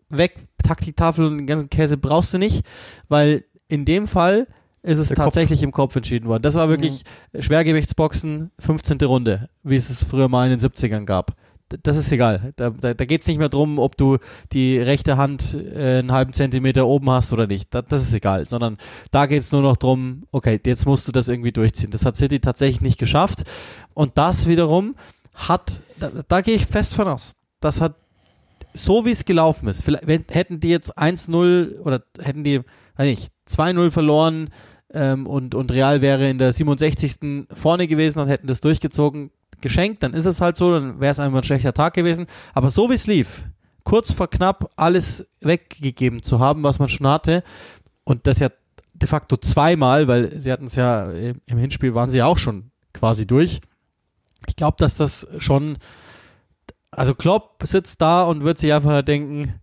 weg, Taktiktafel und den ganzen Käse brauchst du nicht, weil in dem Fall ist es Der Kopf. tatsächlich im Kopf entschieden worden. Das war wirklich Schwergewichtsboxen, 15. Runde, wie es es früher mal in den 70ern gab. Das ist egal. Da, da, da geht es nicht mehr drum, ob du die rechte Hand äh, einen halben Zentimeter oben hast oder nicht. Da, das ist egal. Sondern da geht es nur noch drum, okay, jetzt musst du das irgendwie durchziehen. Das hat City tatsächlich nicht geschafft. Und das wiederum hat, da, da gehe ich fest von aus, das hat so wie es gelaufen ist, vielleicht, wenn, hätten die jetzt 1-0 oder hätten die, weiß nicht, 2-0 verloren ähm, und, und Real wäre in der 67. vorne gewesen und hätten das durchgezogen, geschenkt, dann ist es halt so, dann wäre es einfach ein schlechter Tag gewesen. Aber so wie es lief, kurz vor knapp alles weggegeben zu haben, was man schon hatte, und das ja de facto zweimal, weil sie hatten es ja im Hinspiel waren sie ja auch schon quasi durch. Ich glaube, dass das schon also Klopp sitzt da und wird sich einfach denken,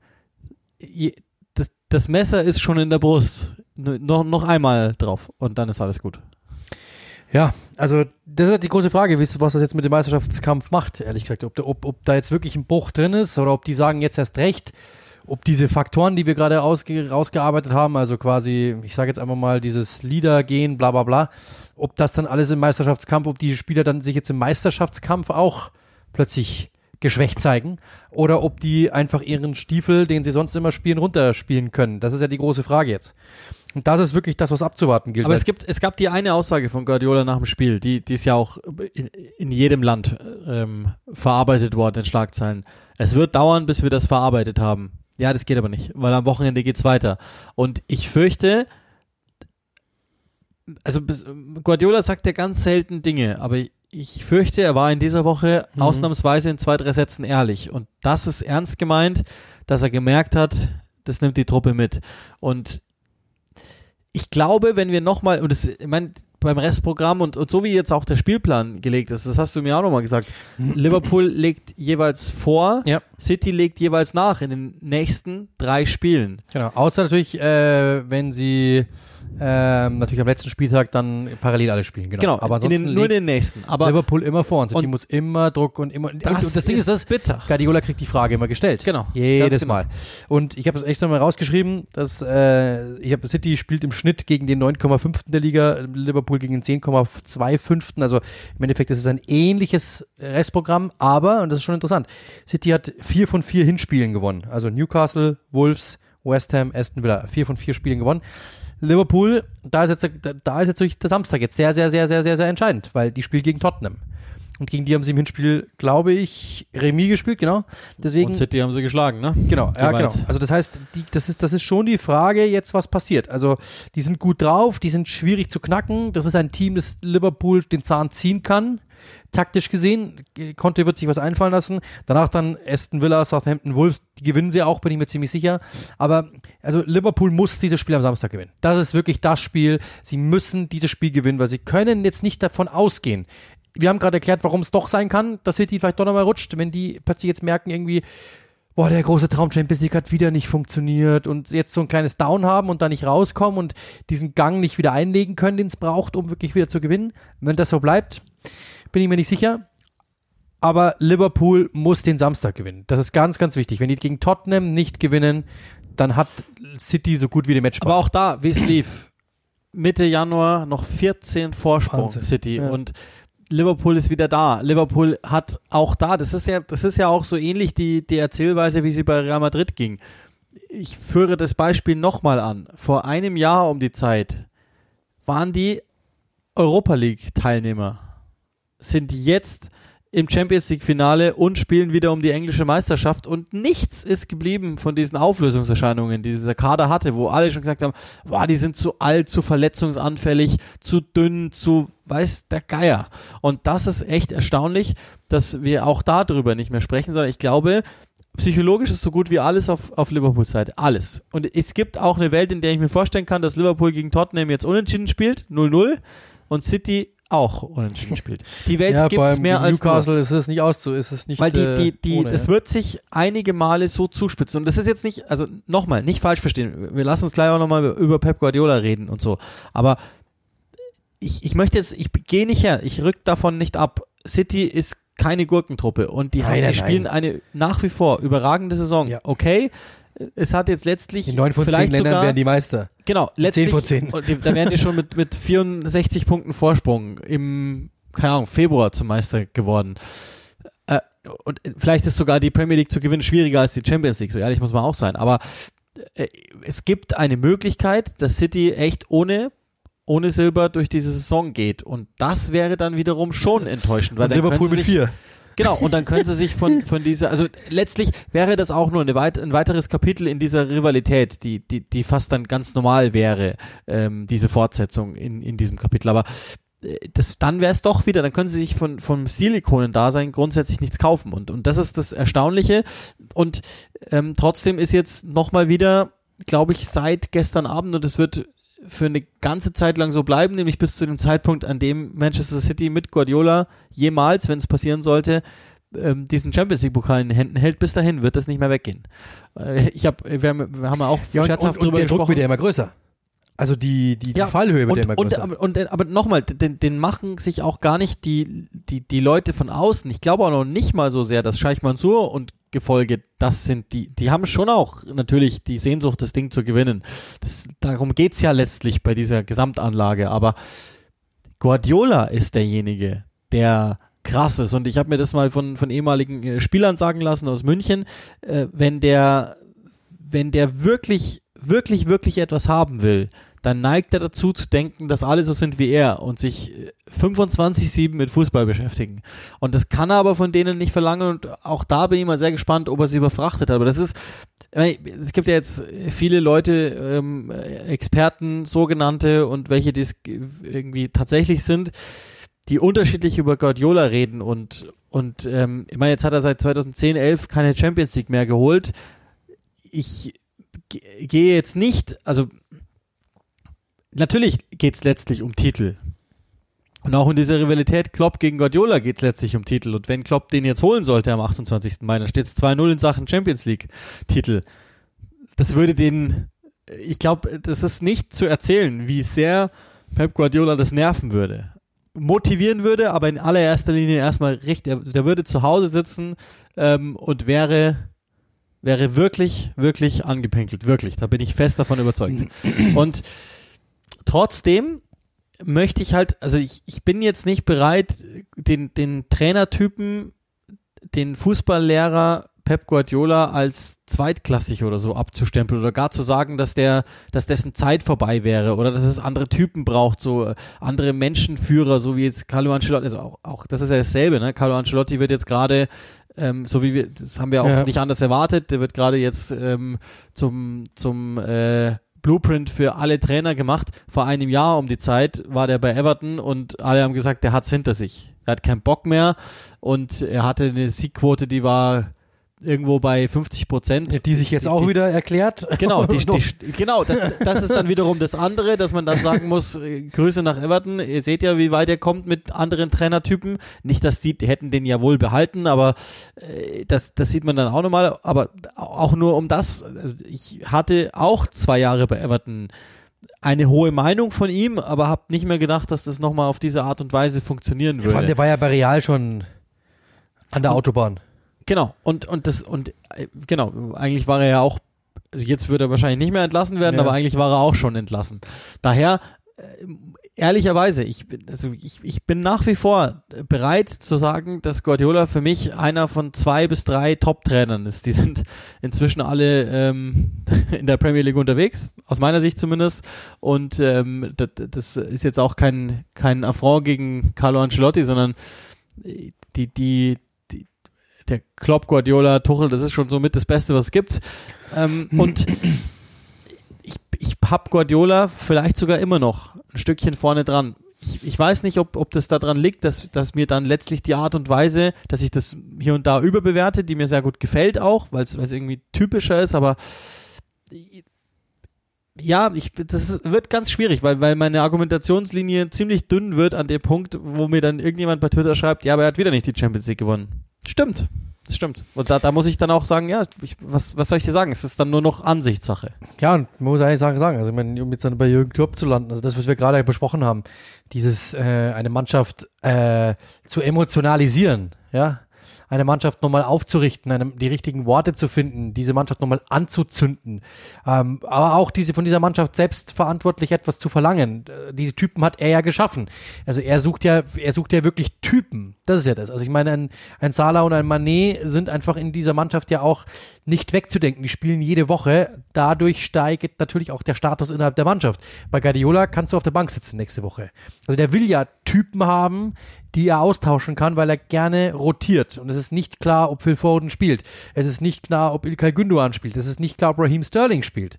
das, das Messer ist schon in der Brust. Noch, noch einmal drauf und dann ist alles gut. Ja, also das ist halt die große Frage, was das jetzt mit dem Meisterschaftskampf macht, ehrlich gesagt. Ob da, ob, ob da jetzt wirklich ein Bruch drin ist oder ob die sagen jetzt erst recht ob diese Faktoren, die wir gerade ausge rausgearbeitet haben, also quasi, ich sage jetzt einfach mal, dieses Leader-Gehen, bla bla bla, ob das dann alles im Meisterschaftskampf, ob die Spieler dann sich jetzt im Meisterschaftskampf auch plötzlich geschwächt zeigen oder ob die einfach ihren Stiefel, den sie sonst immer spielen, runterspielen können. Das ist ja die große Frage jetzt. Und das ist wirklich das, was abzuwarten gilt. Aber es gibt, es gab die eine Aussage von Guardiola nach dem Spiel, die, die ist ja auch in, in jedem Land ähm, verarbeitet worden in Schlagzeilen. Es wird dauern, bis wir das verarbeitet haben. Ja, das geht aber nicht, weil am Wochenende geht's weiter. Und ich fürchte, also Guardiola sagt ja ganz selten Dinge, aber ich fürchte, er war in dieser Woche Mhm. ausnahmsweise in zwei, drei Sätzen ehrlich. Und das ist ernst gemeint, dass er gemerkt hat, das nimmt die Truppe mit. Und ich glaube, wenn wir nochmal, und das, ich meine, beim Restprogramm und, und so wie jetzt auch der Spielplan gelegt ist, das hast du mir auch nochmal gesagt, Liverpool legt jeweils vor, Ja. City legt jeweils nach in den nächsten drei Spielen. Genau. Außer natürlich, äh, wenn sie ähm, natürlich am letzten Spieltag dann parallel alle spielen. Genau. Genau, Aber in ansonsten den, nur in den nächsten. Aber Liverpool immer vor uns. Und- Die muss immer Druck und immer. und das, das Ding ist, das bitter. Guardiola kriegt die Frage immer gestellt. Genau, Jedes genau. Mal. Und ich habe das extra mal rausgeschrieben, dass äh, ich habe City spielt im Schnitt gegen den 9,5. der Liga, Liverpool gegen den 10,25. Also im Endeffekt ist es ein ähnliches Restprogramm, aber, und das ist schon interessant, City hat vier von vier Hinspielen gewonnen. Also Newcastle, Wolves, West Ham, Aston Villa, vier von vier Spielen gewonnen. Liverpool, da ist jetzt, da, ist jetzt natürlich der Samstag jetzt sehr, sehr, sehr, sehr, sehr, sehr entscheidend, weil die spielen gegen Tottenham. Und gegen die haben sie im Hinspiel, glaube ich, Remis gespielt, genau. Deswegen, Und City haben sie geschlagen, ne? Genau, ja, genau. Also das heißt, die, das ist das ist schon die Frage jetzt, was passiert. Also die sind gut drauf, die sind schwierig zu knacken. Das ist ein Team, das Liverpool den Zahn ziehen kann. Taktisch gesehen, Conte wird sich was einfallen lassen. Danach dann Aston Villa, Southampton, Wolves, die gewinnen sie auch, bin ich mir ziemlich sicher. Aber also Liverpool muss dieses Spiel am Samstag gewinnen. Das ist wirklich das Spiel. Sie müssen dieses Spiel gewinnen, weil sie können jetzt nicht davon ausgehen. Wir haben gerade erklärt, warum es doch sein kann, dass City vielleicht doch nochmal rutscht, wenn die plötzlich jetzt merken, irgendwie, boah, der große Traum Champions League hat wieder nicht funktioniert und jetzt so ein kleines Down haben und da nicht rauskommen und diesen Gang nicht wieder einlegen können, den es braucht, um wirklich wieder zu gewinnen. Wenn das so bleibt, bin ich mir nicht sicher. Aber Liverpool muss den Samstag gewinnen. Das ist ganz, ganz wichtig. Wenn die gegen Tottenham nicht gewinnen, dann hat City so gut wie den Matchball. Aber auch da, wie es lief, Mitte Januar noch 14 Vorsprung Wahnsinn. City Ja. und Liverpool ist wieder da. Liverpool hat auch da, das ist ja, das ist ja auch so ähnlich die, die Erzählweise, wie sie bei Real Madrid ging. Ich führe das Beispiel nochmal an. Vor einem Jahr um die Zeit waren die Europa League Teilnehmer, sind jetzt im Champions League Finale und spielen wieder um die englische Meisterschaft und nichts ist geblieben von diesen Auflösungserscheinungen, die dieser Kader hatte, wo alle schon gesagt haben, wow, die sind zu alt, zu verletzungsanfällig, zu dünn, zu weiß der Geier. Und das ist echt erstaunlich, dass wir auch darüber nicht mehr sprechen, sondern ich glaube, psychologisch ist so gut wie alles auf, auf Liverpools Seite. Alles. Und es gibt auch eine Welt, in der ich mir vorstellen kann, dass Liverpool gegen Tottenham jetzt unentschieden spielt, 0-0, und City auch unentschieden spielt. Die Welt ja, gibt's beim mehr als nur. Newcastle ist es nicht auszu, ist es nicht Weil die, äh, die, die, ohne, das wird sich einige Male so zuspitzen. Und das ist jetzt nicht, also nochmal, nicht falsch verstehen. Wir lassen uns gleich auch nochmal über Pep Guardiola reden und so. Aber ich, ich möchte jetzt, ich gehe nicht her, ich rück davon nicht ab. City ist keine Gurkentruppe und die, Nein, haben, die nein, spielen eine nach wie vor überragende Saison. Ja. Okay, es hat jetzt letztlich In neun von zehn Ländern sogar, wären die Meister. Genau, letztlich. von zehn. Und die- da wären die schon mit, mit 64 Punkten Vorsprung im, keine Ahnung, Februar zum Meister geworden. Äh, und vielleicht ist sogar die Premier League zu gewinnen schwieriger als die Champions League, so ehrlich muss man auch sein. Aber äh, es gibt eine Möglichkeit, dass City echt ohne ohne Silber durch diese Saison geht. Und das wäre dann wiederum schon enttäuschend, weil Und Liverpool mit vier. Genau, und dann können sie sich von, von dieser, also letztlich wäre das auch nur eine weit, ein weiteres Kapitel in dieser Rivalität, die, die, die fast dann ganz normal wäre, ähm, diese Fortsetzung in, in diesem Kapitel. Aber äh, das, dann wäre es doch wieder, dann können sie sich von, vom Stilikonen-Dasein grundsätzlich nichts kaufen. Und, und das ist das Erstaunliche. Und ähm, trotzdem ist jetzt nochmal wieder, glaube ich, seit gestern Abend, und es wird für eine ganze Zeit lang so bleiben, nämlich bis zu dem Zeitpunkt, an dem Manchester City mit Guardiola jemals, wenn es passieren sollte, ähm, diesen Champions League Pokal in den Händen hält, bis dahin wird das nicht mehr weggehen. Äh, ich habe, wir haben, ja auch Ja, scherzhaft und, und drüber der Druck gesprochen. wird ja immer größer. Also die, die, die Fallhöhe wird und, ja immer und, größer. aber- und, aber nochmal, den, den machen sich auch gar nicht die, die, die Leute von außen. Ich glaube auch noch nicht mal so sehr, dass Scheich Mansur und Gefolge, das sind die, die haben schon auch natürlich die Sehnsucht, das Ding zu gewinnen. Das, darum geht's ja letztlich bei dieser Gesamtanlage. Aber Guardiola ist derjenige, der krass ist. Und ich habe mir das mal von, von ehemaligen äh, Spielern sagen lassen aus München, äh, wenn der, wenn der wirklich, wirklich, wirklich etwas haben will, dann neigt er dazu zu denken, dass alle so sind wie er und sich äh, 25-7 mit Fußball beschäftigen. Und das kann er aber von denen nicht verlangen und auch da bin ich mal sehr gespannt, ob er sie überfrachtet hat. Aber das ist, äh, es gibt ja jetzt viele Leute, ähm, Experten, sogenannte und welche, die es irgendwie tatsächlich sind, die unterschiedlich über Guardiola reden und und ähm, ich meine, jetzt hat er seit 2010, 11 keine Champions League mehr geholt. Ich ge- gehe jetzt nicht, also natürlich geht's letztlich um Titel. Und auch in dieser Rivalität Klopp gegen Guardiola geht's letztlich um Titel. Und wenn Klopp den jetzt holen sollte am 28. Mai, dann steht's 2-0 in Sachen Champions League Titel. Das würde den, ich glaube, das ist nicht zu erzählen, wie sehr Pep Guardiola das nerven würde. Motivieren würde, aber in allererster Linie erstmal richtig, der, würde zu Hause sitzen ähm, und wäre wäre wirklich, wirklich angepinkelt. Wirklich. Da bin ich fest davon überzeugt. Und trotzdem möchte ich halt, also ich, ich bin jetzt nicht bereit, den, den Trainertypen, den Fußballlehrer Pep Guardiola als zweitklassig oder so abzustempeln oder gar zu sagen, dass der, dass dessen Zeit vorbei wäre oder dass es andere Typen braucht, so äh, andere Menschenführer, so wie jetzt Carlo Ancelotti, also auch, auch das ist ja dasselbe, ne? Carlo Ancelotti wird jetzt gerade ähm, so wie wir, das haben wir auch Ja. nicht anders erwartet, der wird gerade jetzt ähm, zum, zum äh, Blueprint für alle Trainer gemacht. Vor einem Jahr um die Zeit war der bei Everton und alle haben gesagt, der hat's hinter sich. Er hat keinen Bock mehr und er hatte eine Siegquote, die war irgendwo bei 50 Prozent. die sich jetzt auch wieder erklärt. Genau, die, die, genau das, das ist dann wiederum das andere, dass man dann sagen muss, äh, Grüße nach Everton, ihr seht ja, wie weit er kommt mit anderen Trainertypen. Nicht, dass die, die hätten den ja wohl behalten, aber äh, das, das sieht man dann auch nochmal. Aber auch nur um das, also ich hatte auch zwei Jahre bei Everton eine hohe Meinung von ihm, aber habe nicht mehr gedacht, dass das nochmal auf diese Art und Weise funktionieren Vor allem, würde. der war ja bei Real schon an der Autobahn. Genau, und, und das, und äh, genau, eigentlich war er ja auch, also jetzt würde er wahrscheinlich nicht mehr entlassen werden, Ja. aber eigentlich war er auch schon entlassen. Daher, äh, ehrlicherweise, ich, bin- also ich, ich bin nach wie vor bereit zu sagen, dass Guardiola für mich einer von zwei bis drei Top-Trainern ist. Die sind inzwischen alle ähm, in der Premier League unterwegs, aus meiner Sicht zumindest. Und ähm, das, das ist jetzt auch kein, kein Affront gegen Carlo Ancelotti, sondern äh, die, die, der Klopp, Guardiola, Tuchel, das ist schon so mit das Beste, was es gibt. Ähm, und ich, ich hab Guardiola vielleicht sogar immer noch ein Stückchen vorne dran. Ich, ich weiß nicht, ob, ob das daran liegt, dass, dass mir dann letztlich die Art und Weise, dass ich das hier und da überbewerte, die mir sehr gut gefällt auch, weil es irgendwie typischer ist, aber ja, ich, das wird ganz schwierig, weil, weil meine Argumentationslinie ziemlich dünn wird an dem Punkt, wo mir dann irgendjemand bei Twitter schreibt, ja, aber er hat wieder nicht die Champions League gewonnen. Stimmt. Das stimmt. Und da, da muss ich dann auch sagen, ja, ich, was, was soll ich dir sagen? Es ist dann nur noch Ansichtssache. Ja, und man muss eigentlich sagen, sagen, also ich meine, um jetzt dann bei Jürgen Klopp zu landen, also das, was wir gerade besprochen haben, dieses äh, eine Mannschaft äh, zu emotionalisieren, ja, eine Mannschaft nochmal aufzurichten, eine, die richtigen Worte zu finden, diese Mannschaft nochmal anzuzünden, ähm, aber auch diese von dieser Mannschaft selbst verantwortlich etwas zu verlangen. Äh, Diese Typen hat er ja geschaffen. Also er sucht ja, er sucht ja wirklich Typen. Das ist ja das. Also ich meine, ein, ein Salah und ein Manet sind einfach in dieser Mannschaft ja auch nicht wegzudenken. Die spielen jede Woche. Dadurch steigt natürlich auch der Status innerhalb der Mannschaft. Bei Guardiola kannst du auf der Bank sitzen nächste Woche. Also der will ja Typen haben, die er austauschen kann, weil er gerne rotiert. Und es ist nicht klar, ob Phil Foden spielt. Es ist nicht klar, ob Ilkay Gündogan spielt. Es ist nicht klar, ob Raheem Sterling spielt.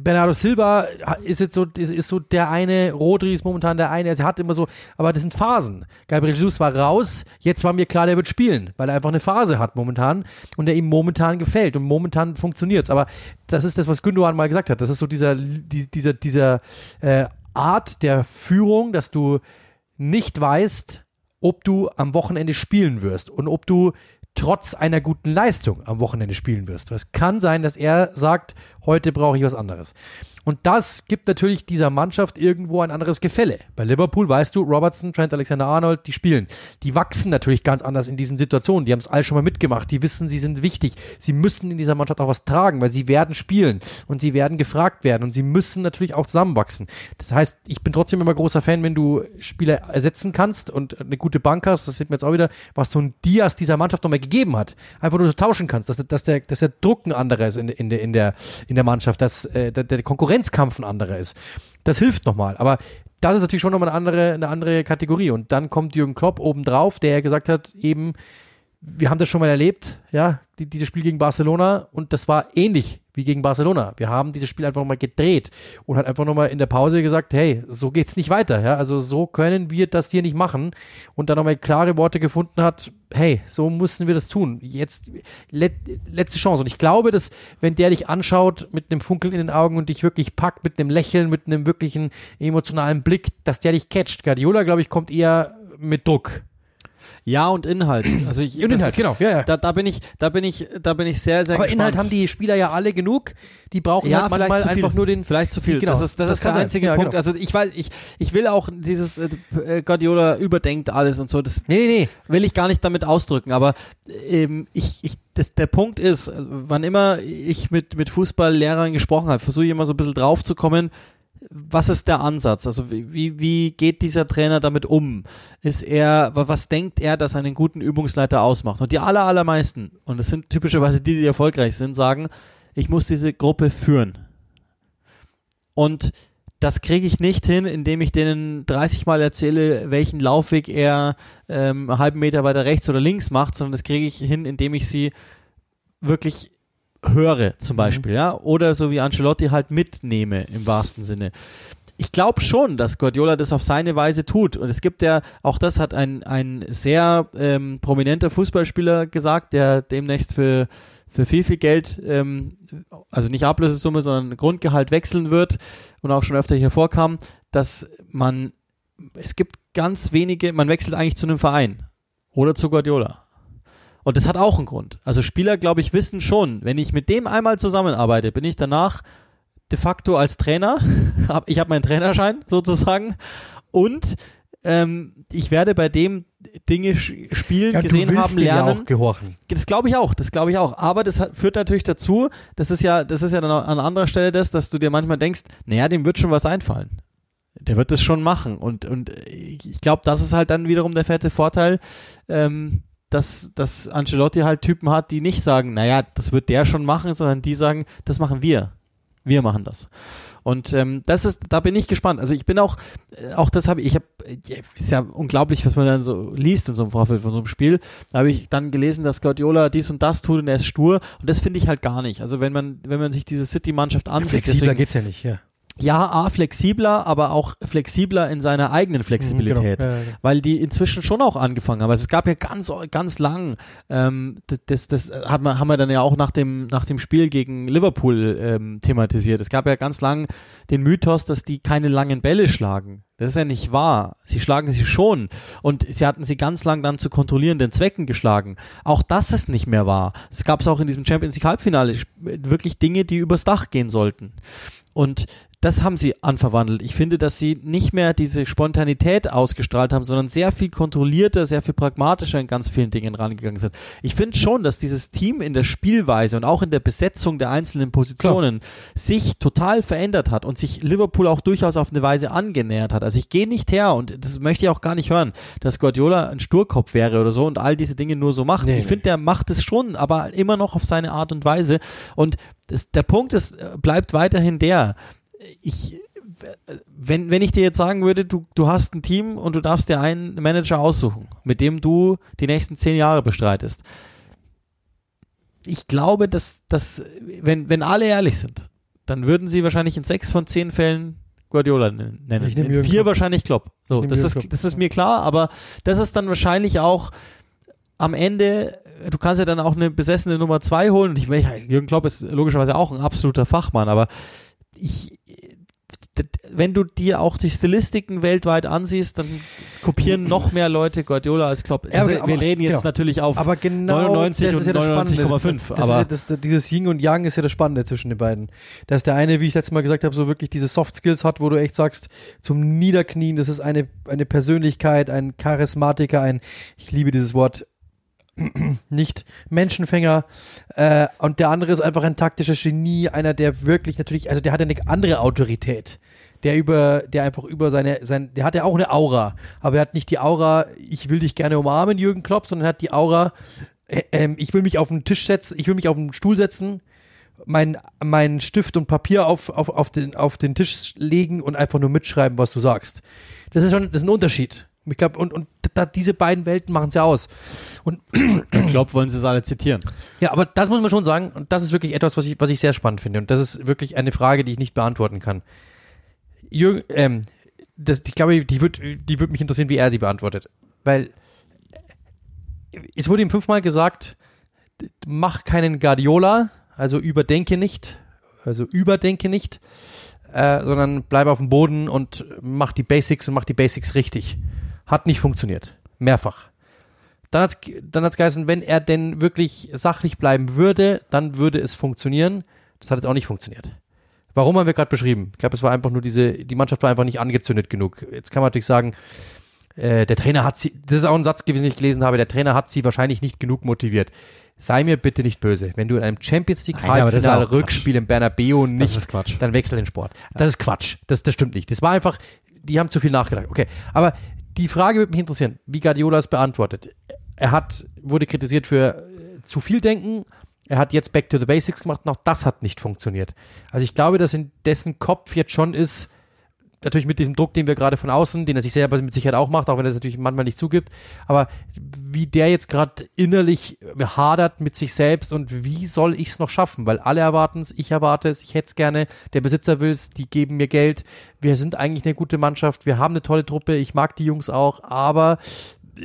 Bernardo Silva ist jetzt so, ist, ist so der eine, Rodri ist momentan der eine, also er hat immer so, aber das sind Phasen. Gabriel Jesus war raus, jetzt war mir klar, der wird spielen, weil er einfach eine Phase hat momentan und der ihm momentan gefällt und momentan funktioniert's. Aber das ist das, was Gündogan mal gesagt hat. Das ist so dieser, die- dieser, dieser äh, Art der Führung, dass du nicht weißt, ob du am Wochenende spielen wirst und ob du trotz einer guten Leistung am Wochenende spielen wirst. Es kann sein, dass er sagt, heute brauche ich was anderes. Und das gibt natürlich dieser Mannschaft irgendwo ein anderes Gefälle. Bei Liverpool weißt du, Robertson, Trent Alexander-Arnold, die spielen. Die wachsen natürlich ganz anders in diesen Situationen. Die haben es alle schon mal mitgemacht. Die wissen, sie sind wichtig. Sie müssen in dieser Mannschaft auch was tragen, weil sie werden spielen und sie werden gefragt werden und sie müssen natürlich auch zusammenwachsen. Das heißt, ich bin trotzdem immer großer Fan, wenn du Spieler ersetzen kannst und eine gute Bank hast. Das sieht man jetzt auch wieder, was so ein Diaz dieser Mannschaft nochmal gegeben hat. Einfach nur tauschen kannst, dass, dass, der, dass der Druck ein anderer ist in, in, der, in, der, in der Mannschaft, dass äh, der, der Konkurrenzkampf ein anderer ist. Das hilft nochmal. Aber das ist natürlich schon nochmal eine andere, eine andere Kategorie. Und dann kommt Jürgen Klopp obendrauf, der gesagt hat, eben, wir haben das schon mal erlebt, ja, die, dieses Spiel gegen Barcelona und das war ähnlich wie gegen Barcelona. Wir haben dieses Spiel einfach nochmal gedreht und hat einfach nochmal in der Pause gesagt, hey, so geht's nicht weiter, ja, also so können wir das hier nicht machen und dann nochmal klare Worte gefunden hat, hey, so mussten wir das tun. Jetzt, let, letzte Chance und ich glaube, dass, wenn der dich anschaut mit einem Funkeln in den Augen und dich wirklich packt mit einem Lächeln, mit einem wirklichen emotionalen Blick, dass der dich catcht. Guardiola, glaube ich, kommt eher mit Druck. Ja, und Inhalt. Also ich, Und Inhalt, ist, genau, ja, ja. Da, da bin ich, da bin ich, da bin ich sehr, sehr Aber gespannt. Inhalt haben die Spieler ja alle genug. Die brauchen ja, halt manchmal vielleicht zu viel. einfach nur den. vielleicht zu viel. Genau, das ist, das das ist der sein. einzige Ja, Punkt. genau. Also ich weiß, ich, ich will auch dieses äh, äh, Guardiola überdenkt alles und so. Das Nee, nee, nee. will ich gar nicht damit ausdrücken. Aber ähm, ich, ich, das, der Punkt ist, wann immer ich mit mit Fußballlehrern gesprochen habe, versuche ich immer so ein bisschen drauf zu kommen. Was ist der Ansatz? Also wie, wie, geht dieser Trainer damit um? Ist er, wa- was denkt er, dass einen guten Übungsleiter ausmacht? Und die aller, allermeisten, und es sind typischerweise die, die erfolgreich sind, sagen, ich muss diese Gruppe führen. Und das kriege ich nicht hin, indem ich denen 30 Mal erzähle, welchen Laufweg er ähm, einen halben Meter weiter rechts oder links macht, sondern das kriege ich hin, indem ich sie wirklich höre, zum Beispiel, ja, oder so wie Ancelotti halt mitnehme im wahrsten Sinne. Ich glaube schon, dass Guardiola das auf seine Weise tut. Und es gibt ja, auch das hat ein, ein sehr ähm, prominenter Fußballspieler gesagt, der demnächst für, für viel, viel Geld, ähm, also nicht Ablösesumme, sondern Grundgehalt wechseln wird und auch schon öfter hier vorkam, dass man, es gibt ganz wenige, man wechselt eigentlich zu einem Verein oder zu Guardiola. Und das hat auch einen Grund. Also Spieler, glaube ich, wissen schon, wenn ich mit dem einmal zusammenarbeite, bin ich danach de facto als Trainer. Ich habe meinen Trainerschein sozusagen. Und ähm, ich werde bei dem Dinge spielen, Ja, gesehen haben, ja lernen. auch gehorchen. Das glaube ich auch, das glaube ich auch. Aber das hat, führt natürlich dazu, das ist ja, das ist ja dann an anderer Stelle das, dass du dir manchmal denkst, naja, dem wird schon was einfallen. Der wird das schon machen. Und, und ich glaube, das ist halt dann wiederum der fette Vorteil, ähm, dass, dass Ancelotti halt Typen hat, die nicht sagen, naja, das wird der schon machen, sondern die sagen, das machen wir. Wir machen das. Und ähm, das ist, da bin ich gespannt. Also ich bin auch, äh, auch das habe ich, ich habe, ist ja unglaublich, was man dann so liest in so einem Vorfeld von so einem Spiel. Da habe ich dann gelesen, dass Guardiola dies und das tut und er ist stur. Und das finde ich halt gar nicht. Also wenn man, wenn man sich diese City-Mannschaft ansieht, Flexibler deswegen, geht's ja nicht, ja. Ja, A, flexibler, aber auch flexibler in seiner eigenen Flexibilität. genau. Ja, ja, genau. Weil die inzwischen schon auch angefangen haben. Also es gab ja ganz, ganz lang, ähm, das, das, das hat man, haben wir dann ja auch nach dem, nach dem Spiel gegen Liverpool ähm, thematisiert. Es gab ja ganz lang den Mythos, dass die keine langen Bälle schlagen. Das ist ja nicht wahr. Sie schlagen sie schon. Und sie hatten sie ganz lang dann zu kontrollierenden Zwecken geschlagen. Auch das ist nicht mehr wahr. Es gab es auch in diesem Champions League Halbfinale wirklich Dinge, die übers Dach gehen sollten. Und das haben sie anverwandelt. Ich finde, dass sie nicht mehr diese Spontanität ausgestrahlt haben, sondern sehr viel kontrollierter, sehr viel pragmatischer in ganz vielen Dingen rangegangen sind. Ich finde schon, dass dieses Team in der Spielweise und auch in der Besetzung der einzelnen Positionen sich total verändert hat und sich Liverpool auch durchaus auf eine Weise angenähert hat. Also ich gehe nicht her und das möchte ich auch gar nicht hören, dass Guardiola ein Sturkopf wäre oder so und all diese Dinge nur so macht. Nee, ich nee. finde, der macht es schon, aber immer noch auf seine Art und Weise. Und das, der Punkt ist, äh, bleibt weiterhin der, ich, wenn, wenn ich dir jetzt sagen würde, du, du hast ein Team und du darfst dir einen Manager aussuchen, mit dem du die nächsten zehn Jahre bestreitest. Ich glaube, dass, dass wenn, wenn alle ehrlich sind, dann würden sie wahrscheinlich in sechs von zehn Fällen Guardiola nennen. Ich nehm in vier Klopp. wahrscheinlich Klopp. So, das ist, Klopp. das ist mir klar, aber das ist dann wahrscheinlich auch am Ende, du kannst ja dann auch eine besessene Nummer zwei holen und ich, Jürgen Klopp ist logischerweise auch ein absoluter Fachmann, aber ich, d- wenn du dir auch die Stilistiken weltweit ansiehst, dann kopieren noch mehr Leute Guardiola als Klopp. Ja, Also, aber- wir reden jetzt genau. natürlich auf Aber genau 99 das und ja das Spannende. 99,5. Das ist Aber ja das, das, dieses Yin und Yang ist ja das Spannende zwischen den beiden. Dass der eine, wie ich letztes Mal gesagt habe, so wirklich diese Soft Skills hat, wo du echt sagst, zum Niederknien, das ist eine, eine Persönlichkeit, ein Charismatiker, ein, ich liebe dieses Wort, nicht Menschenfänger äh, und der andere ist einfach ein taktischer Genie, einer der wirklich natürlich, also der hat eine andere Autorität, der über, der einfach über seine, sein, der hat ja auch eine Aura, aber er hat nicht die Aura, ich will dich gerne umarmen, Jürgen Klopp, sondern er hat die Aura, äh, ähm, ich will mich auf den Tisch setzen, ich will mich auf den Stuhl setzen, mein, mein Stift und Papier auf, auf, auf, den, auf den Tisch legen und einfach nur mitschreiben, was du sagst. Das ist schon, das ist ein Unterschied. Ich glaube, und, und da, diese beiden Welten machen es ja aus. Und Klopp wollen sie es alle zitieren. ja, aber das muss man schon sagen, und das ist wirklich etwas, was ich, was ich sehr spannend finde. Und das ist wirklich eine Frage, die ich nicht beantworten kann. Jürgen, ähm, das, ich glaube, die wird, die wird mich interessieren, wie er sie beantwortet. Weil es wurde ihm fünfmal gesagt, mach keinen Guardiola, also überdenke nicht, also überdenke nicht, äh, sondern bleib auf dem Boden und mach die Basics und mach die Basics richtig. Hat nicht funktioniert. Mehrfach. Dann hat's, dann hat's geheißen, wenn er denn wirklich sachlich bleiben würde, dann würde es funktionieren. Das hat jetzt auch nicht funktioniert. Warum haben wir gerade beschrieben? Ich glaube, es war einfach nur diese, die Mannschaft war einfach nicht angezündet genug. Jetzt kann man natürlich sagen, äh, der Trainer hat sie, das ist auch ein Satz gewesen, den ich gelesen habe, der Trainer hat sie wahrscheinlich nicht genug motiviert. Sei mir bitte nicht böse. Wenn du in einem Champions League Halbfinale Rückspiel im Bernabeu nicht, Quatsch. dann wechsel den Sport. Das ist Quatsch. Das, das stimmt nicht. Das war einfach, die haben zu viel nachgedacht. Okay. Aber die Frage würde mich interessieren, wie Guardiola es beantwortet. Er hat, wurde kritisiert für äh, zu viel Denken. Er hat jetzt Back to the Basics gemacht und auch das hat nicht funktioniert. Also ich glaube, dass in dessen Kopf jetzt schon ist, natürlich mit diesem Druck, den wir gerade von außen, den er sich selber mit Sicherheit auch macht, auch wenn er es natürlich manchmal nicht zugibt, aber wie der jetzt gerade innerlich hadert mit sich selbst und wie soll ich es noch schaffen? Weil alle erwarten es, ich erwarte es, ich hätte es gerne, der Besitzer will es, die geben mir Geld, wir sind eigentlich eine gute Mannschaft, wir haben eine tolle Truppe, ich mag die Jungs auch, aber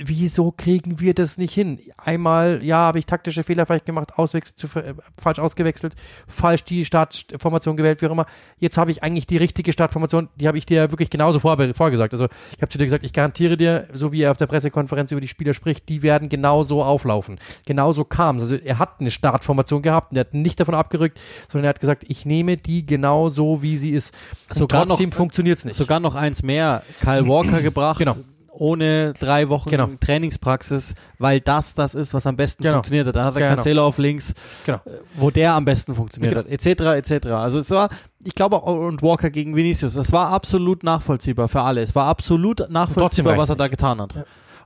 wieso kriegen wir das nicht hin? Einmal, ja, habe ich taktische Fehler vielleicht gemacht, auswechselt, zu, äh, falsch ausgewechselt, falsch die Startformation gewählt, wie auch immer. Jetzt habe ich eigentlich die richtige Startformation, die habe ich dir wirklich genauso vor, vorgesagt. Also ich habe zu dir gesagt, ich garantiere dir, so wie er auf der Pressekonferenz über die Spieler spricht, die werden genauso auflaufen. Genauso kam es. Also er hat eine Startformation gehabt und er hat nicht davon abgerückt, sondern er hat gesagt, ich nehme die genau so, wie sie ist. Und Sogar trotzdem noch- funktioniert es nicht. Sogar noch eins mehr. Kyle Walker gebracht. Genau. Ohne drei Wochen Genau. Trainingspraxis, weil das das ist, was am besten Genau. funktioniert hat. Dann hat er Genau. Cancelo auf links, Genau. wo der am besten funktioniert Genau. hat, etc., etc. Also es war, ich glaube, und Walker gegen Vinicius, das war absolut nachvollziehbar für alle. Es war absolut nachvollziehbar, was er da getan hat.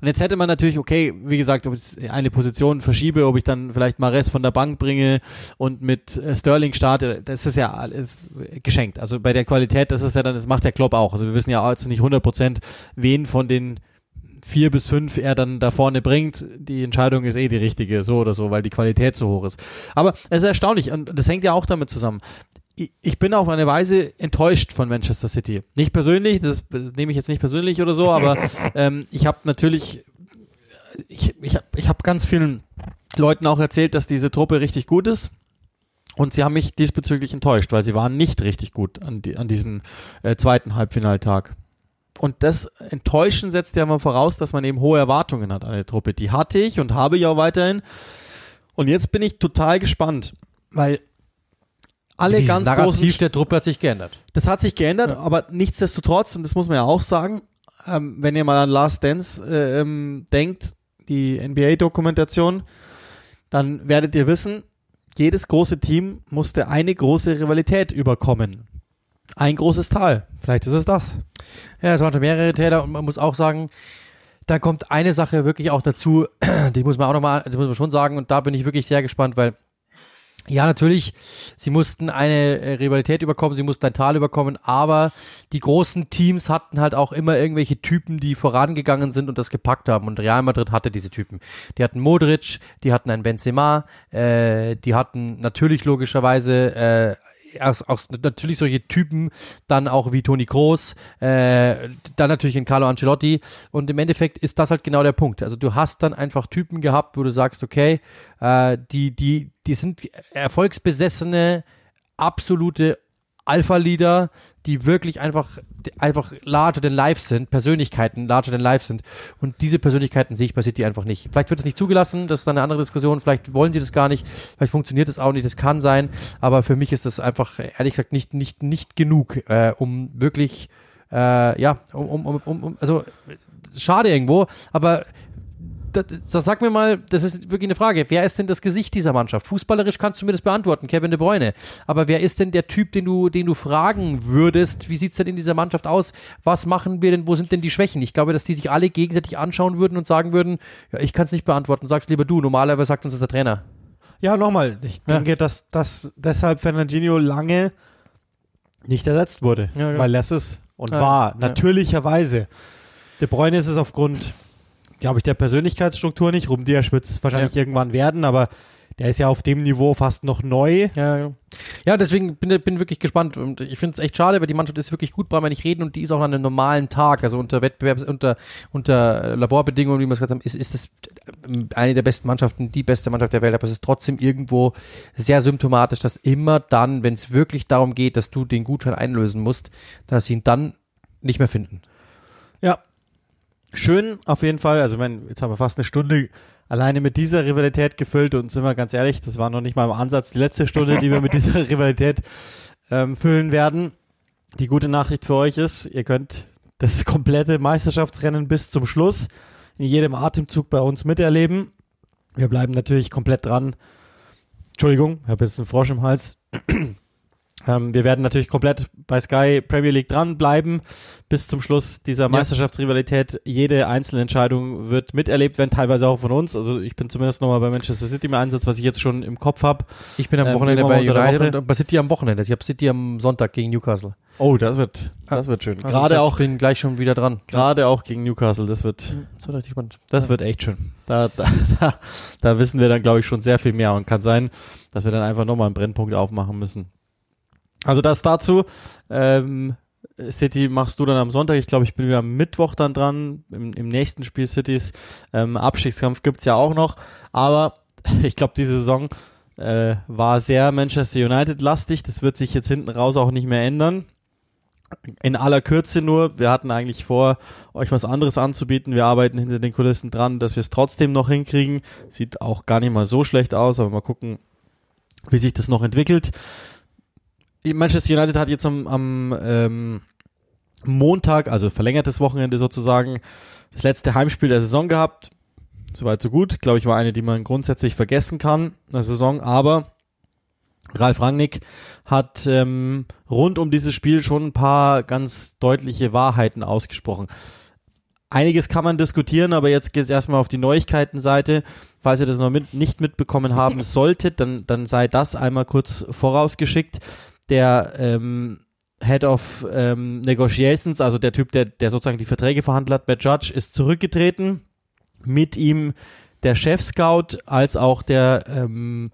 Und jetzt hätte man natürlich, okay, wie gesagt, ob ich eine Position verschiebe, ob ich dann vielleicht Mares von der Bank bringe und mit äh, Sterling starte, das ist ja alles geschenkt. Also bei der Qualität, das ist ja dann, das macht der Klopp auch. Also wir wissen ja jetzt nicht 100 Prozent, wen von den vier bis fünf er dann da vorne bringt. Die Entscheidung ist eh die richtige, so oder so, weil die Qualität so hoch ist. Aber es ist erstaunlich und das hängt ja auch damit zusammen. Ich- bin auf eine Weise enttäuscht von Manchester City. Nicht persönlich, das nehme ich jetzt nicht persönlich oder so, aber ähm, ich habe natürlich, ich, ich habe ich hab ganz vielen Leuten auch erzählt, dass diese Truppe richtig gut ist. Und sie haben mich diesbezüglich enttäuscht, weil sie waren nicht richtig gut an, die, an diesem äh, zweiten Halbfinaltag. Und das Enttäuschen setzt ja mal voraus, dass man eben hohe Erwartungen hat an die Truppe. Die hatte ich und habe ich auch weiterhin. Und jetzt bin ich total gespannt, weil alle Dieses ganz Narrativ großen der Truppe hat sich geändert. das hat sich geändert, aber nichtsdestotrotz, und das muss man ja auch sagen, ähm, wenn ihr mal an Last Dance äh, ähm, denkt, die NBA-Dokumentation, dann werdet ihr wissen, jedes große Team musste eine große Rivalität überkommen. Ein großes Tal. Vielleicht ist es das. Ja, es waren schon mehrere Täter und man muss auch sagen, da kommt eine Sache wirklich auch dazu, die muss man auch nochmal, das muss man schon sagen und da bin ich wirklich sehr gespannt, weil ja, natürlich, sie mussten eine äh, Rivalität überkommen, sie mussten ein Tal überkommen, aber die großen Teams hatten halt auch immer irgendwelche Typen, die vorangegangen sind und das gepackt haben. Und Real Madrid hatte diese Typen. Die hatten Modric, die hatten einen Benzema, äh, die hatten natürlich logischerweise äh, aus, aus natürlich solche Typen, dann auch wie Toni Kroos, äh, dann natürlich in Carlo Ancelotti und im Endeffekt ist das halt genau der Punkt. Also du hast dann einfach Typen gehabt, wo du sagst, okay, äh, die die die sind erfolgsbesessene absolute Alpha-Leader, die wirklich einfach, einfach larger than life sind, Persönlichkeiten larger than life sind. Und diese Persönlichkeiten sehe ich bei City einfach nicht. Vielleicht wird es nicht zugelassen, das ist dann eine andere Diskussion, vielleicht wollen sie das gar nicht, vielleicht funktioniert es auch nicht, das kann sein, aber für mich ist das einfach, ehrlich gesagt, nicht, nicht, nicht genug, äh, um wirklich, äh, ja, um, um, um, um also, schade irgendwo, aber das, das sag mir mal, das ist wirklich eine Frage. Wer ist denn das Gesicht dieser Mannschaft? Fußballerisch kannst du mir das beantworten, Kevin De Bruyne. Aber wer ist denn der Typ, den du, den du fragen würdest? Wie sieht's denn in dieser Mannschaft aus? Was machen wir denn? Wo sind denn die Schwächen? Ich glaube, dass die sich alle gegenseitig anschauen würden und sagen würden, ja, ich kann es nicht beantworten. Sag's lieber du. Normalerweise sagt uns das der Trainer. Ja, nochmal. Ich Ja. denke, dass, dass deshalb Fernandinho lange nicht ersetzt wurde, Ja, genau. weil das ist und Ja, war ja. natürlicherweise. De Bruyne ist es aufgrund, glaube ich, der Persönlichkeitsstruktur nicht. Rum Diaz wird es wahrscheinlich Ja. irgendwann werden, aber der ist ja auf dem Niveau fast noch neu. Ja, ja. ja deswegen bin bin wirklich gespannt und ich finde es echt schade, weil die Mannschaft ist wirklich gut, brauchen wir nicht reden und die ist auch an einem normalen Tag, also unter Wettbewerbs unter unter Laborbedingungen, wie wir es gesagt haben, ist ist es eine der besten Mannschaften, die beste Mannschaft der Welt, aber es ist trotzdem irgendwo sehr symptomatisch, dass immer dann, wenn es wirklich darum geht, dass du den Gutschein einlösen musst, dass sie ihn dann nicht mehr finden. Schön auf jeden Fall. Also, meine, jetzt haben wir fast eine Stunde alleine mit dieser Rivalität gefüllt und sind wir ganz ehrlich, das war noch nicht mal im Ansatz die letzte Stunde, die wir mit dieser Rivalität ähm, füllen werden. Die gute Nachricht für euch ist, ihr könnt das komplette Meisterschaftsrennen bis zum Schluss in jedem Atemzug bei uns miterleben. Wir bleiben natürlich komplett dran. Entschuldigung, ich habe jetzt einen Frosch im Hals. Ähm, wir werden natürlich komplett bei Sky Premier League dranbleiben bis zum Schluss dieser Meisterschaftsrivalität. Jede einzelne Entscheidung wird miterlebt werden, teilweise auch von uns. Also ich bin zumindest nochmal bei Manchester City im Einsatz, was ich jetzt schon im Kopf habe. Ich bin am Ähm, Wochenende immer bei United und bei City am Wochenende. Ich habe City am Sonntag gegen Newcastle. Oh, das wird, das wird schön. Also Gerade das heißt, auch, Ich bin gleich schon wieder dran. gerade auch gegen Newcastle. Das wird, Das wird richtig spannend. das wird echt schön. Da, da, da, da wissen wir dann, glaube ich, schon sehr viel mehr und kann sein, dass wir dann einfach nochmal einen Brennpunkt aufmachen müssen. Also das dazu. Ähm, City machst du dann am Sonntag. Ich glaube, ich bin wieder am Mittwoch dann dran. Im, im nächsten Spiel Cities. Ähm, Abstiegskampf gibt's ja auch noch. Aber ich glaube, die Saison äh, war sehr Manchester United-lastig. Das wird sich jetzt hinten raus auch nicht mehr ändern. In aller Kürze nur. Wir hatten eigentlich vor, euch was anderes anzubieten. Wir arbeiten hinter den Kulissen dran, dass wir es trotzdem noch hinkriegen. Sieht auch gar nicht mal so schlecht aus, aber mal gucken, wie sich das noch entwickelt. Manchester United hat jetzt am, am ähm, Montag, also verlängertes Wochenende sozusagen, das letzte Heimspiel der Saison gehabt. Soweit so gut. Glaube ich, war eine, die man grundsätzlich vergessen kann der Saison. Aber Ralf Rangnick hat ähm, rund um dieses Spiel schon ein paar ganz deutliche Wahrheiten ausgesprochen. Einiges kann man diskutieren, aber jetzt geht es erstmal auf die Neuigkeitenseite. Falls ihr das noch mit, nicht mitbekommen haben solltet, dann, dann sei das einmal kurz vorausgeschickt. Der ähm, Head of ähm, Negotiations, also der Typ, der, der sozusagen die Verträge verhandelt hat, Matt Judge, ist zurückgetreten. Mit ihm der Chef-Scout als auch der, ähm,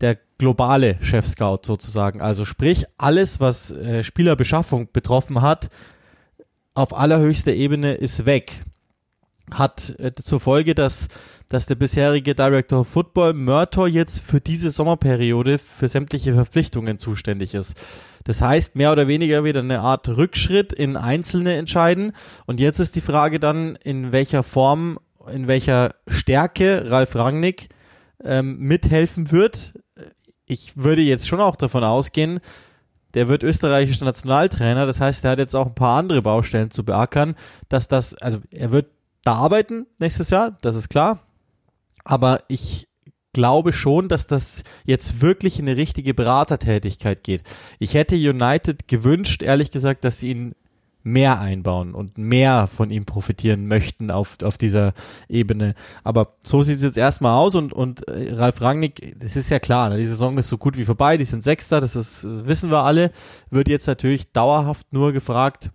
der globale Chef-Scout sozusagen. Also sprich, alles, was äh, Spielerbeschaffung betroffen hat, auf allerhöchster Ebene ist weg. Hat äh, zur Folge, dass, dass der bisherige Director of Football Murtor jetzt für diese Sommerperiode für sämtliche Verpflichtungen zuständig ist. Das heißt, mehr oder weniger wieder eine Art Rückschritt in einzelne entscheiden. Und jetzt ist die Frage dann, in welcher Form, in welcher Stärke Ralf Rangnick ähm, mithelfen wird. Ich würde jetzt schon auch davon ausgehen, der wird österreichischer Nationaltrainer, das heißt, er hat jetzt auch ein paar andere Baustellen zu beackern, dass das, also er wird da arbeiten nächstes Jahr, das ist klar, aber ich glaube schon, dass das jetzt wirklich in eine richtige Beratertätigkeit geht. Ich hätte United gewünscht, ehrlich gesagt, dass sie ihn mehr einbauen und mehr von ihm profitieren möchten auf, auf dieser Ebene. Aber so sieht es jetzt erstmal aus und, und äh, Ralf Rangnick, das ist ja klar, ne, die Saison ist so gut wie vorbei, die sind Sechster, das ist, äh, wissen wir alle, wird jetzt natürlich dauerhaft nur gefragt,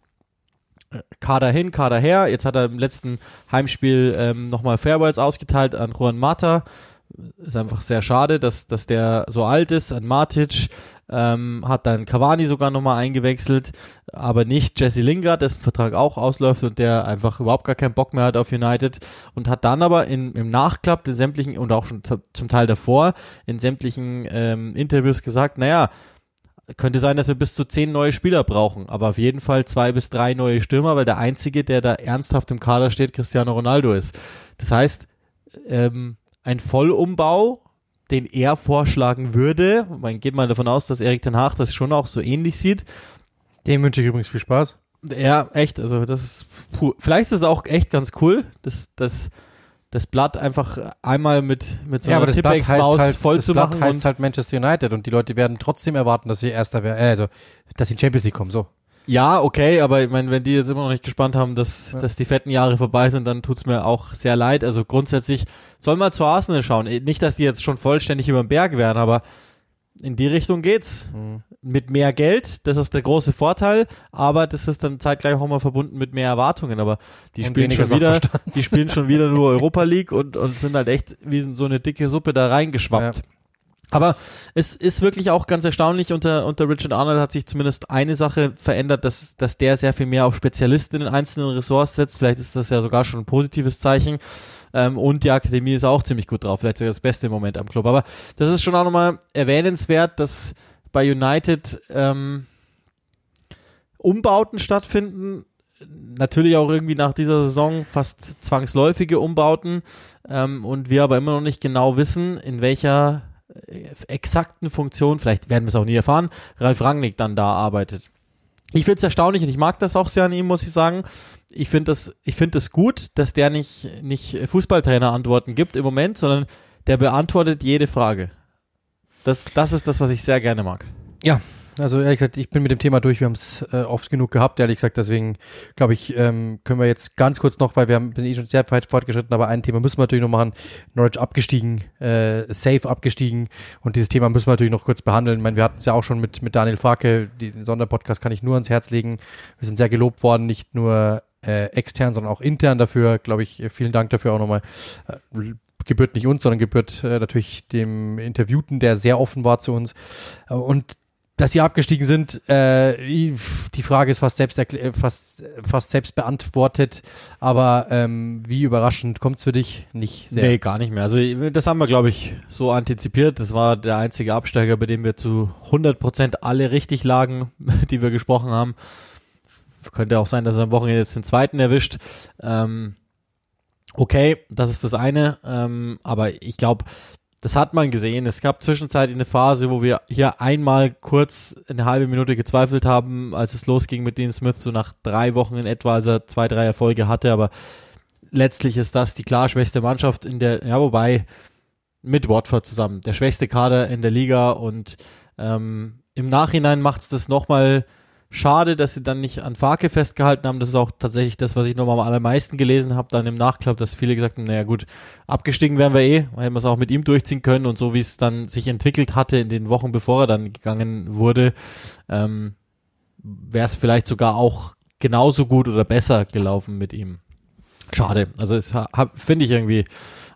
Kader hin, Kader her. Jetzt hat er im letzten Heimspiel ähm, nochmal Fairballs ausgeteilt an Juan Mata. Ist einfach sehr schade, dass, dass der so alt ist, an Matic. Ähm, hat dann Cavani sogar nochmal eingewechselt, aber nicht Jesse Lingard, dessen Vertrag auch ausläuft und der einfach überhaupt gar keinen Bock mehr hat auf United und hat dann aber in, im Nachklapp in sämtlichen und auch schon zu- zum Teil davor in sämtlichen ähm, Interviews gesagt, naja, könnte sein, dass wir bis zu zehn neue Spieler brauchen, aber auf jeden Fall zwei bis drei neue Stürmer, weil der einzige, der da ernsthaft im Kader steht, Cristiano Ronaldo ist. Das heißt, ähm, ein Vollumbau, den er vorschlagen würde, man geht mal davon aus, dass Erik Ten Hag das schon auch so ähnlich sieht. Dem wünsche ich übrigens viel Spaß. Ja, echt, also das ist puh. vielleicht ist es auch echt ganz cool, dass das das Blatt einfach einmal mit mit so ja, einer Tippex-Maus halt, voll das zu Blatt machen heißt und halt Manchester United und die Leute werden trotzdem erwarten, dass sie Erster werden, äh, also, dass sie in Champions League kommen, so. Ja, okay, aber ich meine, wenn die jetzt immer noch nicht gespannt haben, dass, dass die fetten Jahre vorbei sind, dann tut's mir auch sehr leid. Also grundsätzlich soll man zu Arsenal schauen. Nicht, dass die jetzt schon vollständig über den Berg wären, aber in die Richtung geht's. Mhm. Mit mehr Geld, das ist der große Vorteil, aber das ist dann zeitgleich auch mal verbunden mit mehr Erwartungen. Aber die Und spielen schon wieder, die spielen schon wieder nur Europa League und, und sind halt echt wie so eine dicke Suppe da reingeschwappt. Ja. Aber es ist wirklich auch ganz erstaunlich, unter, unter Richard Arnold hat sich zumindest eine Sache verändert, dass, dass der sehr viel mehr auf Spezialisten in den einzelnen Ressorts setzt. Vielleicht ist das ja sogar schon ein positives Zeichen. Ähm, und die Akademie ist auch ziemlich gut drauf, vielleicht sogar das beste im Moment am Club. Aber das ist schon auch nochmal erwähnenswert, dass bei United ähm, Umbauten stattfinden. Natürlich auch irgendwie nach dieser Saison fast zwangsläufige Umbauten. Ähm, und wir aber immer noch nicht genau wissen, in welcher äh, exakten Funktion, vielleicht werden wir es auch nie erfahren, Ralf Rangnick dann da arbeitet. Ich finde es erstaunlich und ich mag das auch sehr an ihm, muss ich sagen. Ich finde das, ich es gut, dass der nicht, nicht Fußballtrainer Antworten gibt im Moment, sondern der beantwortet jede Frage. Das, das ist das, was ich sehr gerne mag. Ja, also ehrlich gesagt, ich bin mit dem Thema durch. Wir haben es äh, oft genug gehabt, ehrlich gesagt. Deswegen glaube ich, ähm, können wir jetzt ganz kurz noch, weil wir haben, bin eh schon sehr weit fortgeschritten, aber ein Thema müssen wir natürlich noch machen. Norwich abgestiegen, äh, safe abgestiegen und dieses Thema müssen wir natürlich noch kurz behandeln. Ich meine, wir hatten es ja auch schon mit, mit Daniel Farke, den Sonderpodcast kann ich nur ans Herz legen. Wir sind sehr gelobt worden, nicht nur äh, extern, sondern auch intern dafür. Glaube ich, vielen Dank dafür auch nochmal. Äh, gebührt nicht uns, sondern gebührt äh, natürlich dem Interviewten, der sehr offen war zu uns. Äh, Und dass sie abgestiegen sind, äh, die Frage ist fast selbst erkl- fast fast selbst beantwortet. Aber ähm, wie überraschend kommt's für dich? Nicht sehr. Nee, gar nicht mehr. Also das haben wir, glaube ich, so antizipiert. Das war der einzige Absteiger, bei dem wir zu 100% alle richtig lagen, die wir gesprochen haben. Könnte auch sein, dass er am Wochenende jetzt den zweiten erwischt. Ähm, okay, das ist das eine. Ähm, aber ich glaube, das hat man gesehen. Es gab zwischenzeitlich eine Phase, wo wir hier einmal kurz eine halbe Minute gezweifelt haben, als es losging mit Dean Smith, so nach drei Wochen in etwa, als er zwei, drei Erfolge hatte. Aber letztlich ist das die klar schwächste Mannschaft in der, ja, wobei mit Watford zusammen, der schwächste Kader in der Liga und ähm, im Nachhinein macht es das nochmal schade, dass sie dann nicht an Farke festgehalten haben. Das ist auch tatsächlich das, was ich nochmal am allermeisten gelesen habe, dann im Nachklapp, dass viele gesagt haben, naja gut, abgestiegen wären wir eh, hätten wir es auch mit ihm durchziehen können und so wie es dann sich entwickelt hatte in den Wochen, bevor er dann gegangen wurde, ähm, wäre es vielleicht sogar auch genauso gut oder besser gelaufen mit ihm. Schade. Also es finde ich irgendwie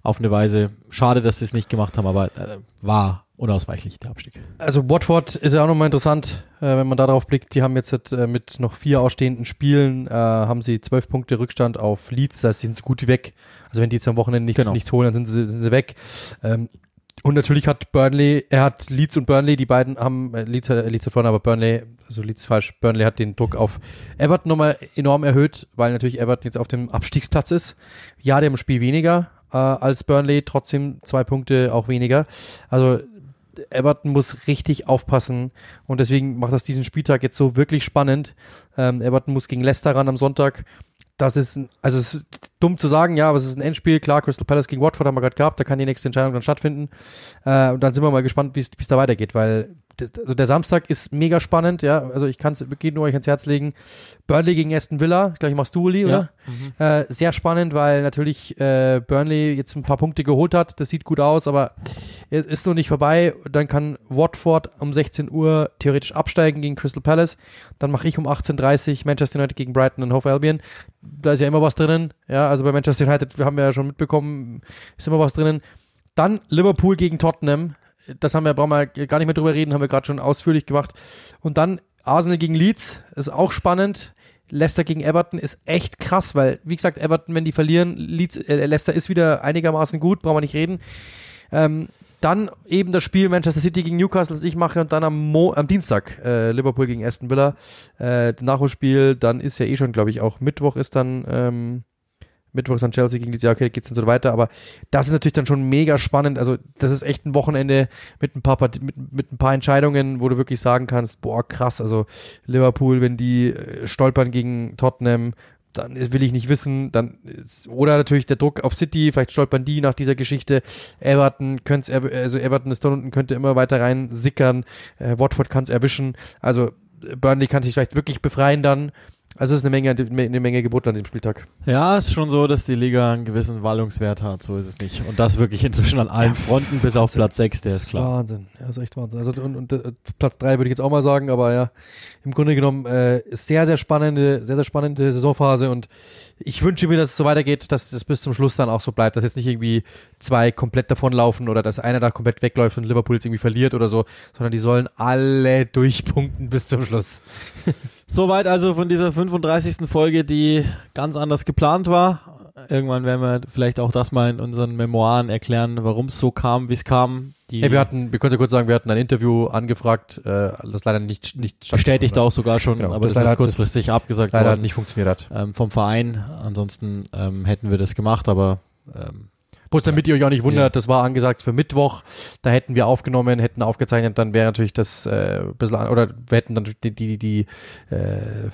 auf eine Weise schade, dass sie es nicht gemacht haben, aber äh, war unausweichlich der Abstieg. Also Watford ist ja auch nochmal interessant, äh, wenn man da drauf blickt. Die haben jetzt äh, mit noch vier ausstehenden Spielen, äh, haben sie zwölf Punkte Rückstand auf Leeds, das heißt, sind so gut weg. Also wenn die jetzt am Wochenende nichts, Genau. nichts holen, dann sind sie, sind sie weg. Ähm, und natürlich hat Burnley, er hat Leeds und Burnley, die beiden haben, äh, Leeds, äh, Leeds hat verloren, aber Burnley, also Leeds falsch, Burnley hat den Druck auf Everton nochmal enorm erhöht, weil natürlich Everton jetzt auf dem Abstiegsplatz ist. Ja, die haben ein Spiel weniger äh, als Burnley, trotzdem zwei Punkte auch weniger. Also Everton muss richtig aufpassen und deswegen macht das diesen Spieltag jetzt so wirklich spannend. Ähm, Everton muss gegen Leicester ran am Sonntag. Das ist, ein, also es ist dumm zu sagen, ja, aber es ist ein Endspiel. Klar, Crystal Palace gegen Watford haben wir gerade gehabt, da kann die nächste Entscheidung dann stattfinden. Äh, und dann sind wir mal gespannt, wie es da weitergeht, weil also der Samstag ist mega spannend, ja. Also ich kann es wirklich nur euch ans Herz legen. Burnley gegen Aston Villa, ich glaube, ich machst du, Uli, oder? Äh, sehr spannend, weil natürlich äh, Burnley jetzt ein paar Punkte geholt hat. Das sieht gut aus, aber es ist noch nicht vorbei. Dann kann Watford um 16 Uhr theoretisch absteigen gegen Crystal Palace. Dann mache ich um 18.30 Uhr Manchester United gegen Brighton und Hove Albion. Da ist ja immer was drinnen. Ja, also bei Manchester United haben wir ja schon mitbekommen, ist immer was drinnen. Dann Liverpool gegen Tottenham. Das haben wir, brauchen wir gar nicht mehr drüber reden, haben wir gerade schon ausführlich gemacht. Und dann Arsenal gegen Leeds, ist auch spannend. Leicester gegen Everton ist echt krass, weil, wie gesagt, Everton, wenn die verlieren, Leeds, äh, Leicester ist wieder einigermaßen gut, brauchen wir nicht reden. Ähm, Dann eben das Spiel Manchester City gegen Newcastle, das ich mache, und dann am, Mo am Dienstag äh, Liverpool gegen Aston Villa. Äh, Nachholspiel, dann ist ja eh schon, glaube ich, auch Mittwoch ist dann ähm, Mittwoch ist dann Chelsea gegen die, ja, okay, geht's dann so weiter, aber das ist natürlich dann schon mega spannend. Also, das ist echt ein Wochenende mit ein paar, mit, mit ein paar Entscheidungen, wo du wirklich sagen kannst, boah, krass, also Liverpool, wenn die äh, stolpern gegen Tottenham, dann will ich nicht wissen, dann ist, oder natürlich der Druck auf City, vielleicht stolpern die nach dieser Geschichte. Everton könnte also Everton ist da unten, könnte immer weiter rein sickern, äh, Watford kann es erwischen. Also Burnley kann sich vielleicht wirklich befreien dann. Also es ist eine Menge, eine Menge geboten an dem Spieltag. Ja, ist schon so, dass die Liga einen gewissen Wallungswert hat, so ist es nicht. Und das wirklich inzwischen an allen Fronten, bis auf Platz 6, der ist klar. Wahnsinn, ja, ist echt Wahnsinn. Also und, und äh, Platz 3 würde ich jetzt auch mal sagen, aber ja, im Grunde genommen äh, ist sehr, sehr spannende, sehr, sehr spannende Saisonphase und ich wünsche mir, dass es so weitergeht, dass das bis zum Schluss dann auch so bleibt, dass jetzt nicht irgendwie zwei komplett davonlaufen oder dass einer da komplett wegläuft und Liverpool jetzt irgendwie verliert oder so, sondern die sollen alle durchpunkten bis zum Schluss. Soweit also von dieser 35. Folge, die ganz anders geplant war. Irgendwann werden wir vielleicht auch das mal in unseren Memoiren erklären, warum es so kam, wie es kam. Die Hey, wir hatten, wir können kurz sagen, wir hatten ein Interview angefragt, äh, das leider nicht nicht bestätigt auch sogar schon, Genau, aber das das, leider- ist kurzfristig abgesagt leider worden nicht funktioniert hat. ähm, vom Verein. Ansonsten ähm, hätten wir das gemacht, aber ähm, Bloß damit ihr euch auch nicht wundert, das war angesagt für Mittwoch. Da hätten wir aufgenommen, hätten aufgezeichnet, dann wäre natürlich das äh, bisschen oder wir hätten dann die die, die äh,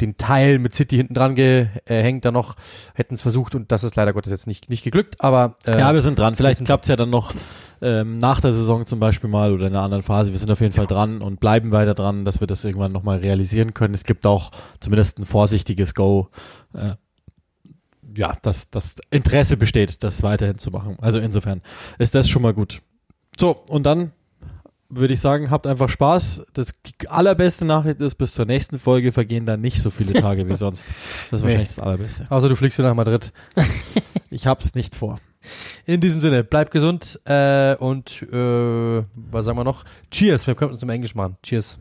den Teil mit City hinten dran gehängt, dann noch hätten es versucht und das ist leider Gottes jetzt nicht nicht geglückt, aber äh, ja, wir sind dran. Vielleicht klappt's ja dann noch ähm, nach der Saison zum Beispiel mal oder in einer anderen Phase. Wir sind auf jeden Fall dran und bleiben weiter dran, dass wir das irgendwann nochmal realisieren können. Es gibt auch zumindest ein vorsichtiges Go. Äh, ja, dass das Interesse besteht, das weiterhin zu machen. Also insofern ist das schon mal gut. So, und dann würde ich sagen, habt einfach Spaß. Das allerbeste Nachricht ist, bis zur nächsten Folge vergehen da nicht so viele Tage wie sonst. Das ist Nee. wahrscheinlich das allerbeste. außer du fliegst wieder nach Madrid. Ich hab's nicht vor. In diesem Sinne, bleibt gesund äh, und äh, was sagen wir noch? Cheers, wir können uns im Englisch machen. Cheers.